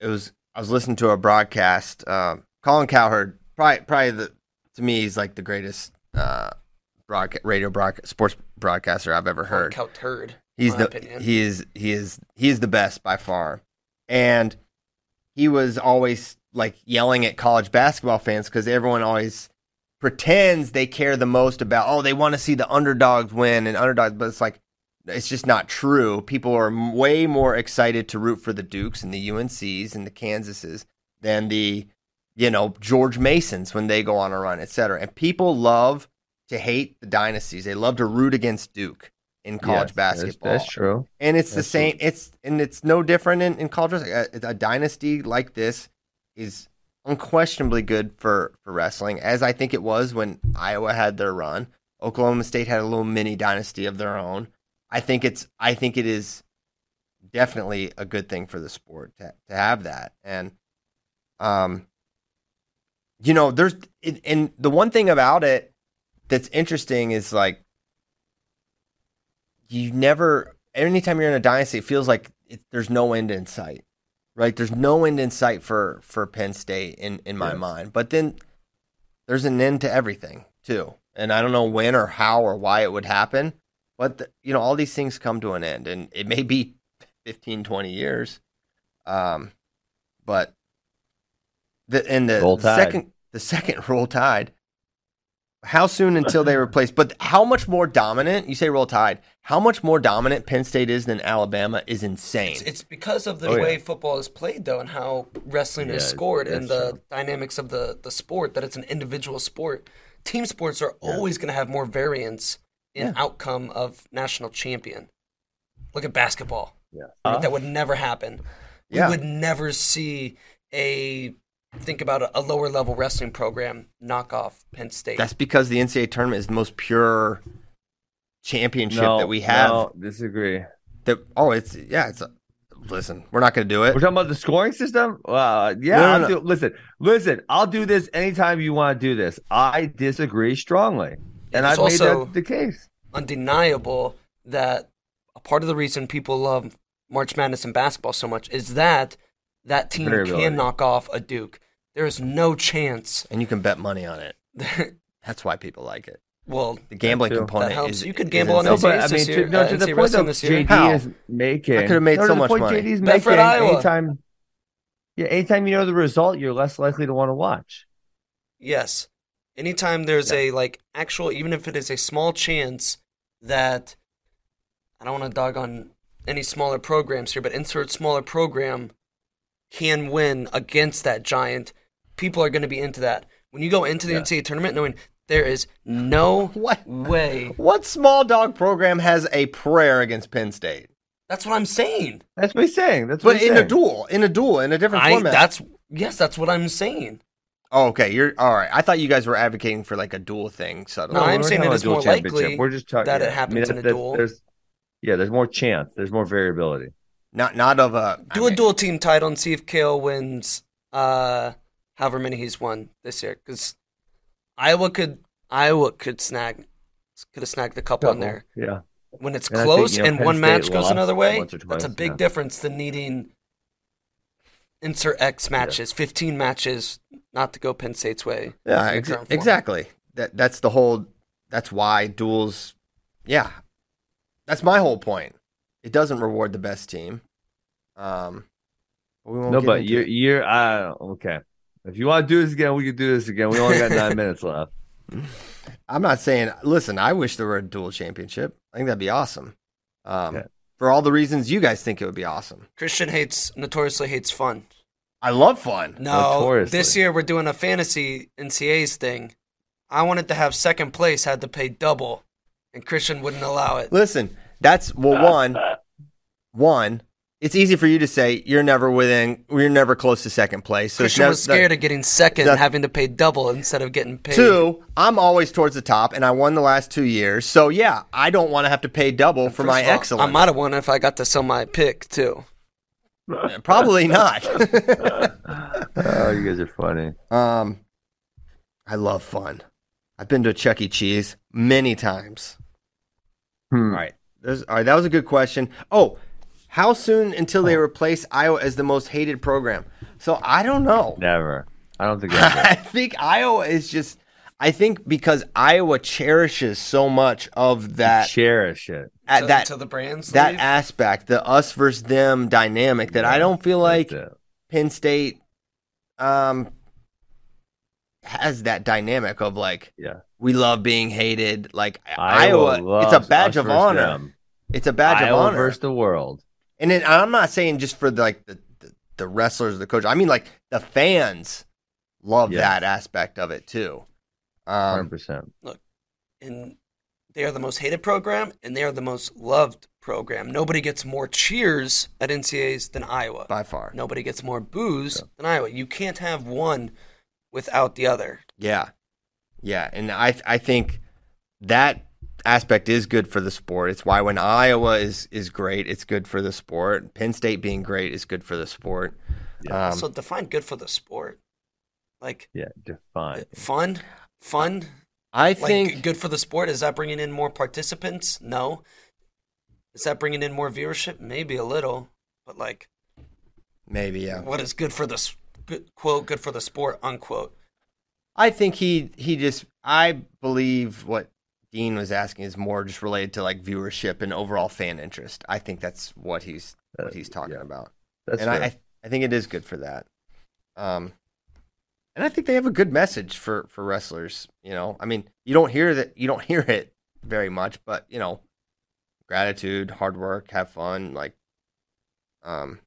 it was I was listening to a broadcast. Uh, Colin Cowherd, probably probably the to me he's like the greatest uh, broadcast radio broadcast sports broadcaster I've ever heard. Cow turd. He's my the opinion. he is he is he is the best by far, and he was always like yelling at college basketball fans because everyone always pretends they care the most about oh they want to see the underdogs win and underdogs, but it's like it's just not true. People are m- way more excited to root for the Dukes and the UNCs and the Kansases than the you know George Masons when they go on a run, etc. And people love to hate the dynasties. They love to root against Duke in college Yes, basketball. That's, true. And it's the That's same. It's and it's no different in, in college. A, a dynasty like this is unquestionably good for for wrestling, as I think it was when Iowa had their run. Oklahoma State had a little mini dynasty of their own. I think it's. I think it is definitely a good thing for the sport to to have that. And um, you know, there's and the one thing about it that's interesting is like you never anytime you're in a dynasty it feels like it, there's no end in sight right there's no end in sight for for penn state in in my mind but then there's an end to everything too and i don't know when or how or why it would happen but the, you know all these things come to an end and it may be [LAUGHS] 15 20 years um but the and the, Roll the Tide. second the second [LAUGHS] roll tide how soon until they replace? But how much more dominant? You say roll tide. How much more dominant Penn State is than Alabama is insane. It's, it's because of the Oh, yeah. way football is played, though, and how wrestling Yeah, is scored, and the true. dynamics of the, the sport. That it's an individual sport. Team sports are always going to have more variance in outcome of national champion. Look at basketball. Yeah. that would never happen. Yeah. We would never see a think about a, a lower level wrestling program knock off Penn State. That's because the NCAA tournament is the most pure championship no, that we have. No, disagree. That oh, it's yeah, it's. A, listen, we're not going to do it. We're talking about the scoring system. Uh, yeah, No, no, no. Do, listen, listen. I'll do this anytime you want to do this. I disagree strongly, and It's I've made also- that the case. undeniable that a part of the reason people love March Madness and basketball so much is that that team Variability. can knock off a Duke. There is no chance. and you can bet money on it. [LAUGHS] That's why people like it. well, The gambling component That helps. is You could gamble on No, insane. NCAAs but I this mean, year, to, no, uh, to the point wrestling that this year. JD How? is making. I could've made no, so to much point money. JD's Bet for making Iowa. anytime. Yeah, anytime you know the result, you're less likely to want to watch. Yes. Anytime there's a like actual, even if it is a small chance that I don't want to dog on any smaller programs here, but insert smaller program can win against that giant. People are going to be into that. When you go into the Yeah. NCAA tournament knowing there is no [LAUGHS] What? way, What small dog program has a prayer against Penn State? that's what I'm saying. That's what he's saying. That's what But in a duel, in a duel, in a different I format. that's yes, that's what I'm saying. Oh, okay. You're all right. I thought you guys were advocating for like a duel thing. Suddenly. No, I'm saying talking it dual more championship. likely We're just talking that it yeah. I happens mean, in a that's- duel. There's, yeah, there's more chance. There's more variability. not not of a Do a mean, dual team title and see if Cael wins uh however many he's won this year because Iowa could Iowa could snag could have snagged a couple in there Yeah. when it's And I think, close you know, and Penn one State match goes another way once that's a big yeah. difference than needing insert X matches 15 matches not to go Penn State's way Yeah, ex- exactly. That that's the whole. That's why duels. Yeah, that's my whole point. It doesn't reward the best team. Um, but we won't No, get but you're it. you're uh, okay. If you want to do this again, we can do this again. We only got nine [LAUGHS] minutes left. I'm not saying. Listen, I wish there were a dual championship. I think that'd be awesome. Um, Yeah. For all the reasons you guys think it would be awesome. Christian hates notoriously hates fun I love fun. no Notoriously. this year we're doing a fantasy NCAs thing I wanted to have second place had to pay double and Christian wouldn't allow it Listen, that's well one. One, it's easy for you to say you're never within. You're never close to second place. So Christian never- was scared of getting second that- and having to pay double instead of getting paid. Two, I'm always towards the top, and I won the last two years. So yeah, I don't want to have to pay double for my of all, excellence. I might have won if I got to sell my pick too. [LAUGHS] Probably not. [LAUGHS] Oh, you guys are funny. um, I love fun. I've been to Chuck E. Cheese many times. Hmm. All right, There's, all right. That was a good question. Oh, how soon until they replace Iowa as the most hated program? So I don't know. Never. I don't think [LAUGHS] I think Iowa is just. I think because Iowa cherishes so much of that Cherish it. at Till- that till the brands that leave. aspect, the us versus them dynamic that I don't feel like Penn State um has that dynamic of like Yeah. we love being hated. Like Iowa, Iowa, it's a badge of honor. them. It's a badge Iowa of honor. versus the world. And then I'm not saying just for the, like the, the the wrestlers, the coach. I mean like the fans love Yes. that aspect of it too. Hundred Um, percent. and they are the most hated program and they are the most loved program. Nobody gets more cheers at NCAAs than Iowa. by far. Nobody gets more boos than Iowa. You can't have one without the other. Yeah, yeah, and I I think that aspect is good for the sport. It's why when Iowa is is great, it's good for the sport. Penn State being great is good for the sport. Yeah. Um, so define good for the sport. Like Yeah. Define. fun, fun. I Like think good for the sport. Is that bringing in more participants? No. Is that bringing in more viewership? Maybe a little, but like, maybe yeah. what is good for the good, quote good for the sport unquote? I think he he just I believe what Dean was asking is more just related to like viewership and overall fan interest. I think that's what he's what he's talking yeah. about. That's and I, fair. I I think it is good for that. Um, and I think they have a good message for for wrestlers. You know, I mean, you don't hear that you don't [LAUGHS] hear it very much, but you know, gratitude, hard work, have fun. Like, um,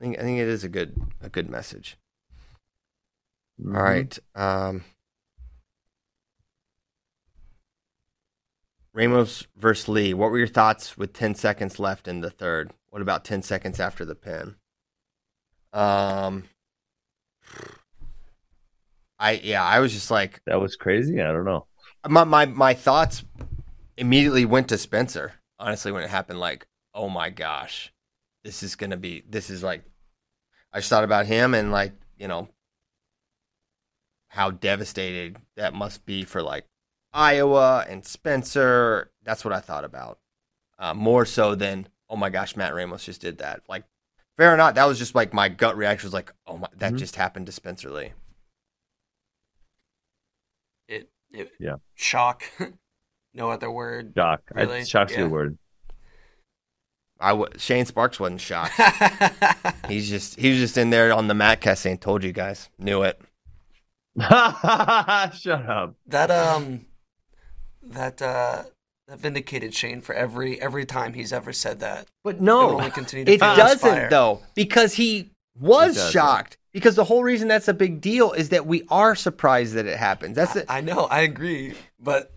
I think I think it is a good a good message. Mhm. All right. Um, Ramos versus Lee. What were your thoughts with 10 seconds left in the third? What about 10 seconds after the pin? Um, I yeah, I was just like That was crazy. I don't know. my my my thoughts immediately went to Spencer. Honestly, when it happened, like, oh my gosh, this is gonna be. This is like, I just thought about him and like, you know, how devastated that must be for like Iowa and Spencer. That's what I thought about. Uh, more so than, oh my gosh, Matt Ramos just did that. Like, fair or not, that was just like my gut reaction was like, oh my, that Mhm. just happened to Spencer Lee. It, it Yeah. shock. [LAUGHS] no other word. Shock. Really? I, shock's a Yeah. good word. I w- Shane Sparks wasn't shocked. [LAUGHS] He's just he was just in there on the mat cast saying, "Told you guys, knew it." [LAUGHS] Shut up. that um, that uh, that vindicated Shane for every every time he's ever said that. But no, will only continue to it doesn't fire. though, because he was It shocked. Because the whole reason that's a big deal is that we are surprised that it happens. That's it. I know, I agree, but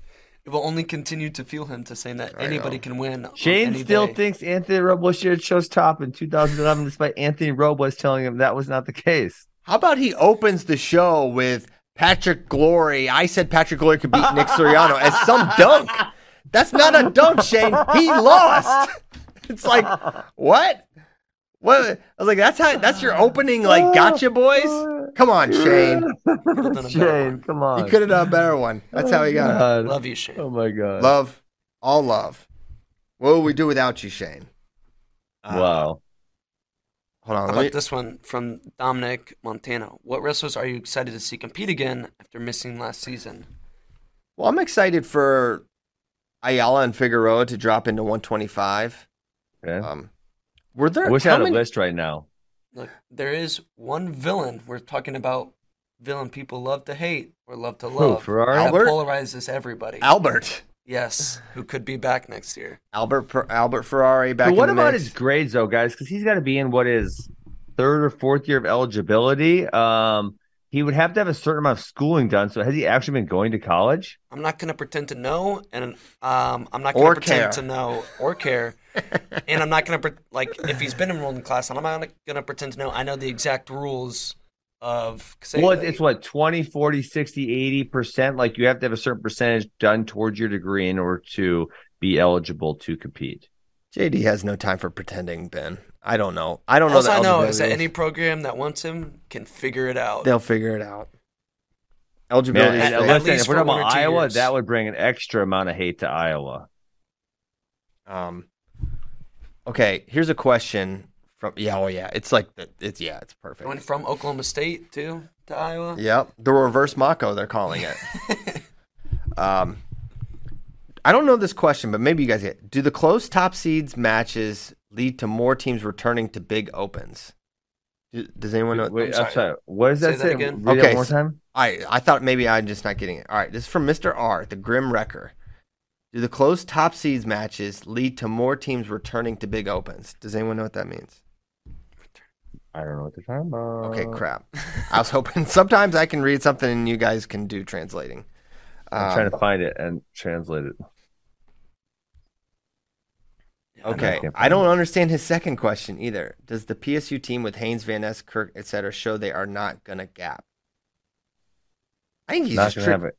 it will only continue to fuel him to saying that I anybody know. can win. Shane any still day. thinks Anthony Robles should have chose top in 2011, despite Anthony Robles telling him that was not the case. How about he opens the show with Patrick Glory? I said Patrick Glory could beat Nick Suriano as some dunk. That's not a dunk, Shane. He lost. [LAUGHS] It's like what? What? I was like, that's how. That's your opening, like, gotcha, boys. Come on, Shane. Could've done a better Shane, come on. You could have done a better one. That's how he got it. God. Love you, Shane. Oh my god. Love, all love. What would we do without you, Shane? Uh, wow. Hold on. How Let about me, this one from Dominic Montano? What wrestlers are you excited to see compete again after missing last season? well, I'm excited for Ayala and Figueroa to drop into 125. Okay. Um, were there? I wish I how had a list right now. Look, there is one villain. We're talking about villain people love to hate or love to Who, love. Ferrari? That Albert? polarizes everybody. Albert. Yes, who could be back next year. Albert Albert Ferrari back But what in the about mix. his grades, though, guys? Because he's got to be in what is third or fourth year of eligibility. Um, he would have to have a certain amount of schooling done. So has he actually been going to college? I'm not going to pretend to know, and um, I'm not going to pretend care. to know or care. [LAUGHS] and I'm not going to, pre- like, if he's been enrolled in class, And I'm not going to pretend to know. I know the exact rules of. Say, Well, it's what 20, 40, 60, 80%. Like you have to have a certain percentage done towards your degree in order to be eligible to compete. JD has no time for pretending, Ben. I don't know. I don't know. All the I know is that any program that wants him can figure it out. they'll figure it out. Eligibility. and, is at- and fake. at least if we're for talking one about or Iowa, years. that would bring an extra amount of hate to Iowa. Um, okay, here's a question from. Yeah, oh yeah, it's like it's yeah, it's perfect. went from Oklahoma State to to Iowa. Yep, the reverse Mako, they're calling it. [LAUGHS] um, I don't know this question, but maybe you guys get. Do the close top seeds matches lead to more teams returning to big opens? Does anyone know? Wait, I'm I'm sorry. sorry. What does Say that that say? again. Read Okay, one more s- time. I I thought maybe I'm just not getting it. All right, this is from Mr. R, the Grim Wrecker. Do the close top seeds matches lead to more teams returning to big opens? Does anyone know what that means? I don't know what they're talking about. Okay, crap. [LAUGHS] I was hoping sometimes I can read something and you guys can do translating. I'm Um, trying to find it and translate it. Okay, know. I don't understand his second question either. Does the PSU team with Haines, Van Ness, Kirk, etc., show they are not gonna gap? I think he's Not just gonna tri- have it.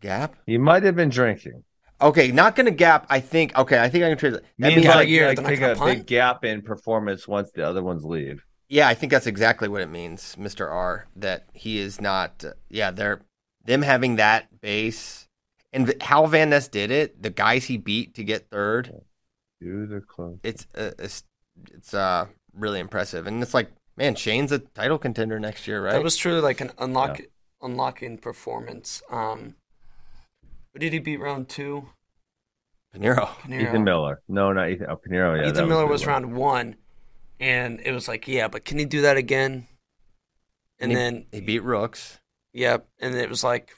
gap. He might have been drinking. Okay, not gonna gap. I think. Okay, I think I can translate. That Means means like- like, like take a punt? big gap in performance once the other ones leave. Yeah, I think that's exactly what it means, Mr. R. That he is not. Uh, yeah, they're them having that base, and v- how Van Ness did it. The guys he beat to get third. Do the close. It's uh, it's it's uh really impressive, and it's like man, Shane's a title contender next year, right? That was truly like an unlock unlocking performance. Um, who did he beat round two? Pinheiro. Pinheiro. Ethan Miller. No, not Ethan. Oh, Pinheiro. Yeah, that Ethan Miller a good was one. round one, and it was like, yeah, but can he do that again? And he, then, he beat Rooks. yep, and it was like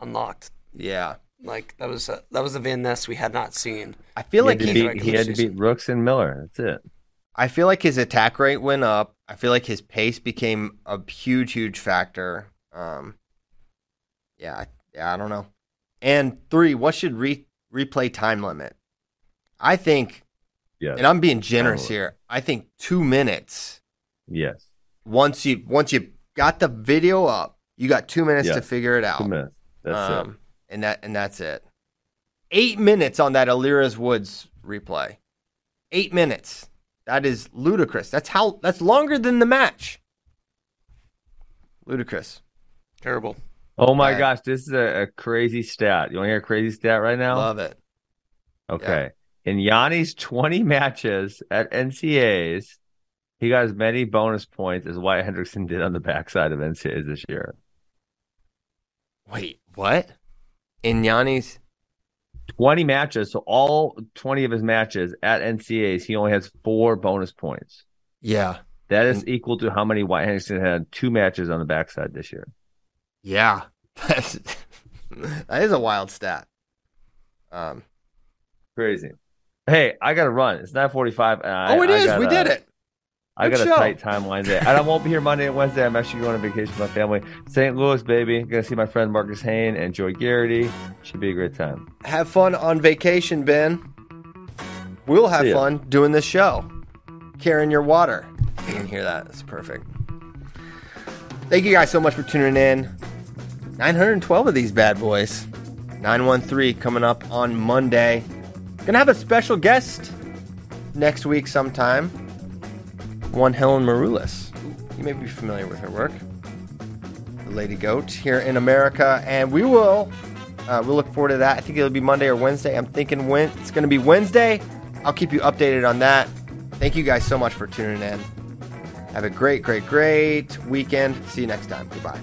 unlocked. Yeah, Like that was a, that was the Van Ness we had not seen. I feel He like had, he. beat, he had to beat Rooks and Miller. That's it. I feel like his attack rate went up. I feel like his pace became a huge, huge factor. Um, yeah, I- yeah, I don't know. And three, what should re- replay time limit? I think, Yes. and I'm being generous here. I think two minutes. yes. Once you once you got the video up, you got two minutes Yeah. to figure it out. Two minutes. That's it. Um, and that and that's it. Eight minutes on that Alirez Woods replay. Eight minutes. That is ludicrous. That's how. That's longer than the match. Ludicrous. Terrible. Oh my Bad. gosh, this is a, a crazy stat. You want to hear a crazy stat right now? Love it. Okay. In Yianni's 20 matches at NCAs, he got as many bonus points as Wyatt Hendrickson did on the backside of NCAs this year. Wait, what? In Yianni's 20 matches. So all 20 of his matches at NCAs, he only has four bonus points. Yeah. That is equal to how many White Henderson had two matches on the backside this year. Yeah. [LAUGHS] That's, that is a wild stat. Um, Crazy. Hey, I got to run. It's 945. I, oh, it I is. Gotta, we did it. I Good got show. a tight timeline today. And I won't be here Monday and Wednesday. I'm actually going on vacation with my family. St. Louis, baby. Going to see my friend Marcus Hain and Joy Garrity. Should be a great time. Have fun on vacation, Ben. We'll have fun doing this show. Carrying your water. You can hear that. It's perfect. Thank you guys so much for tuning in. 912 of these bad boys. 913 coming up on Monday. Gonna have a special guest next week sometime. One Helen Maroulis. You may be familiar with her work. The Lady Goat here in America. And we will uh, we'll look forward to that. I think it'll be Monday or Wednesday. I'm thinking when it's to be Wednesday. I'll keep you updated on that. Thank you guys so much for tuning in. Have a great, great, great weekend. See you next time. Goodbye.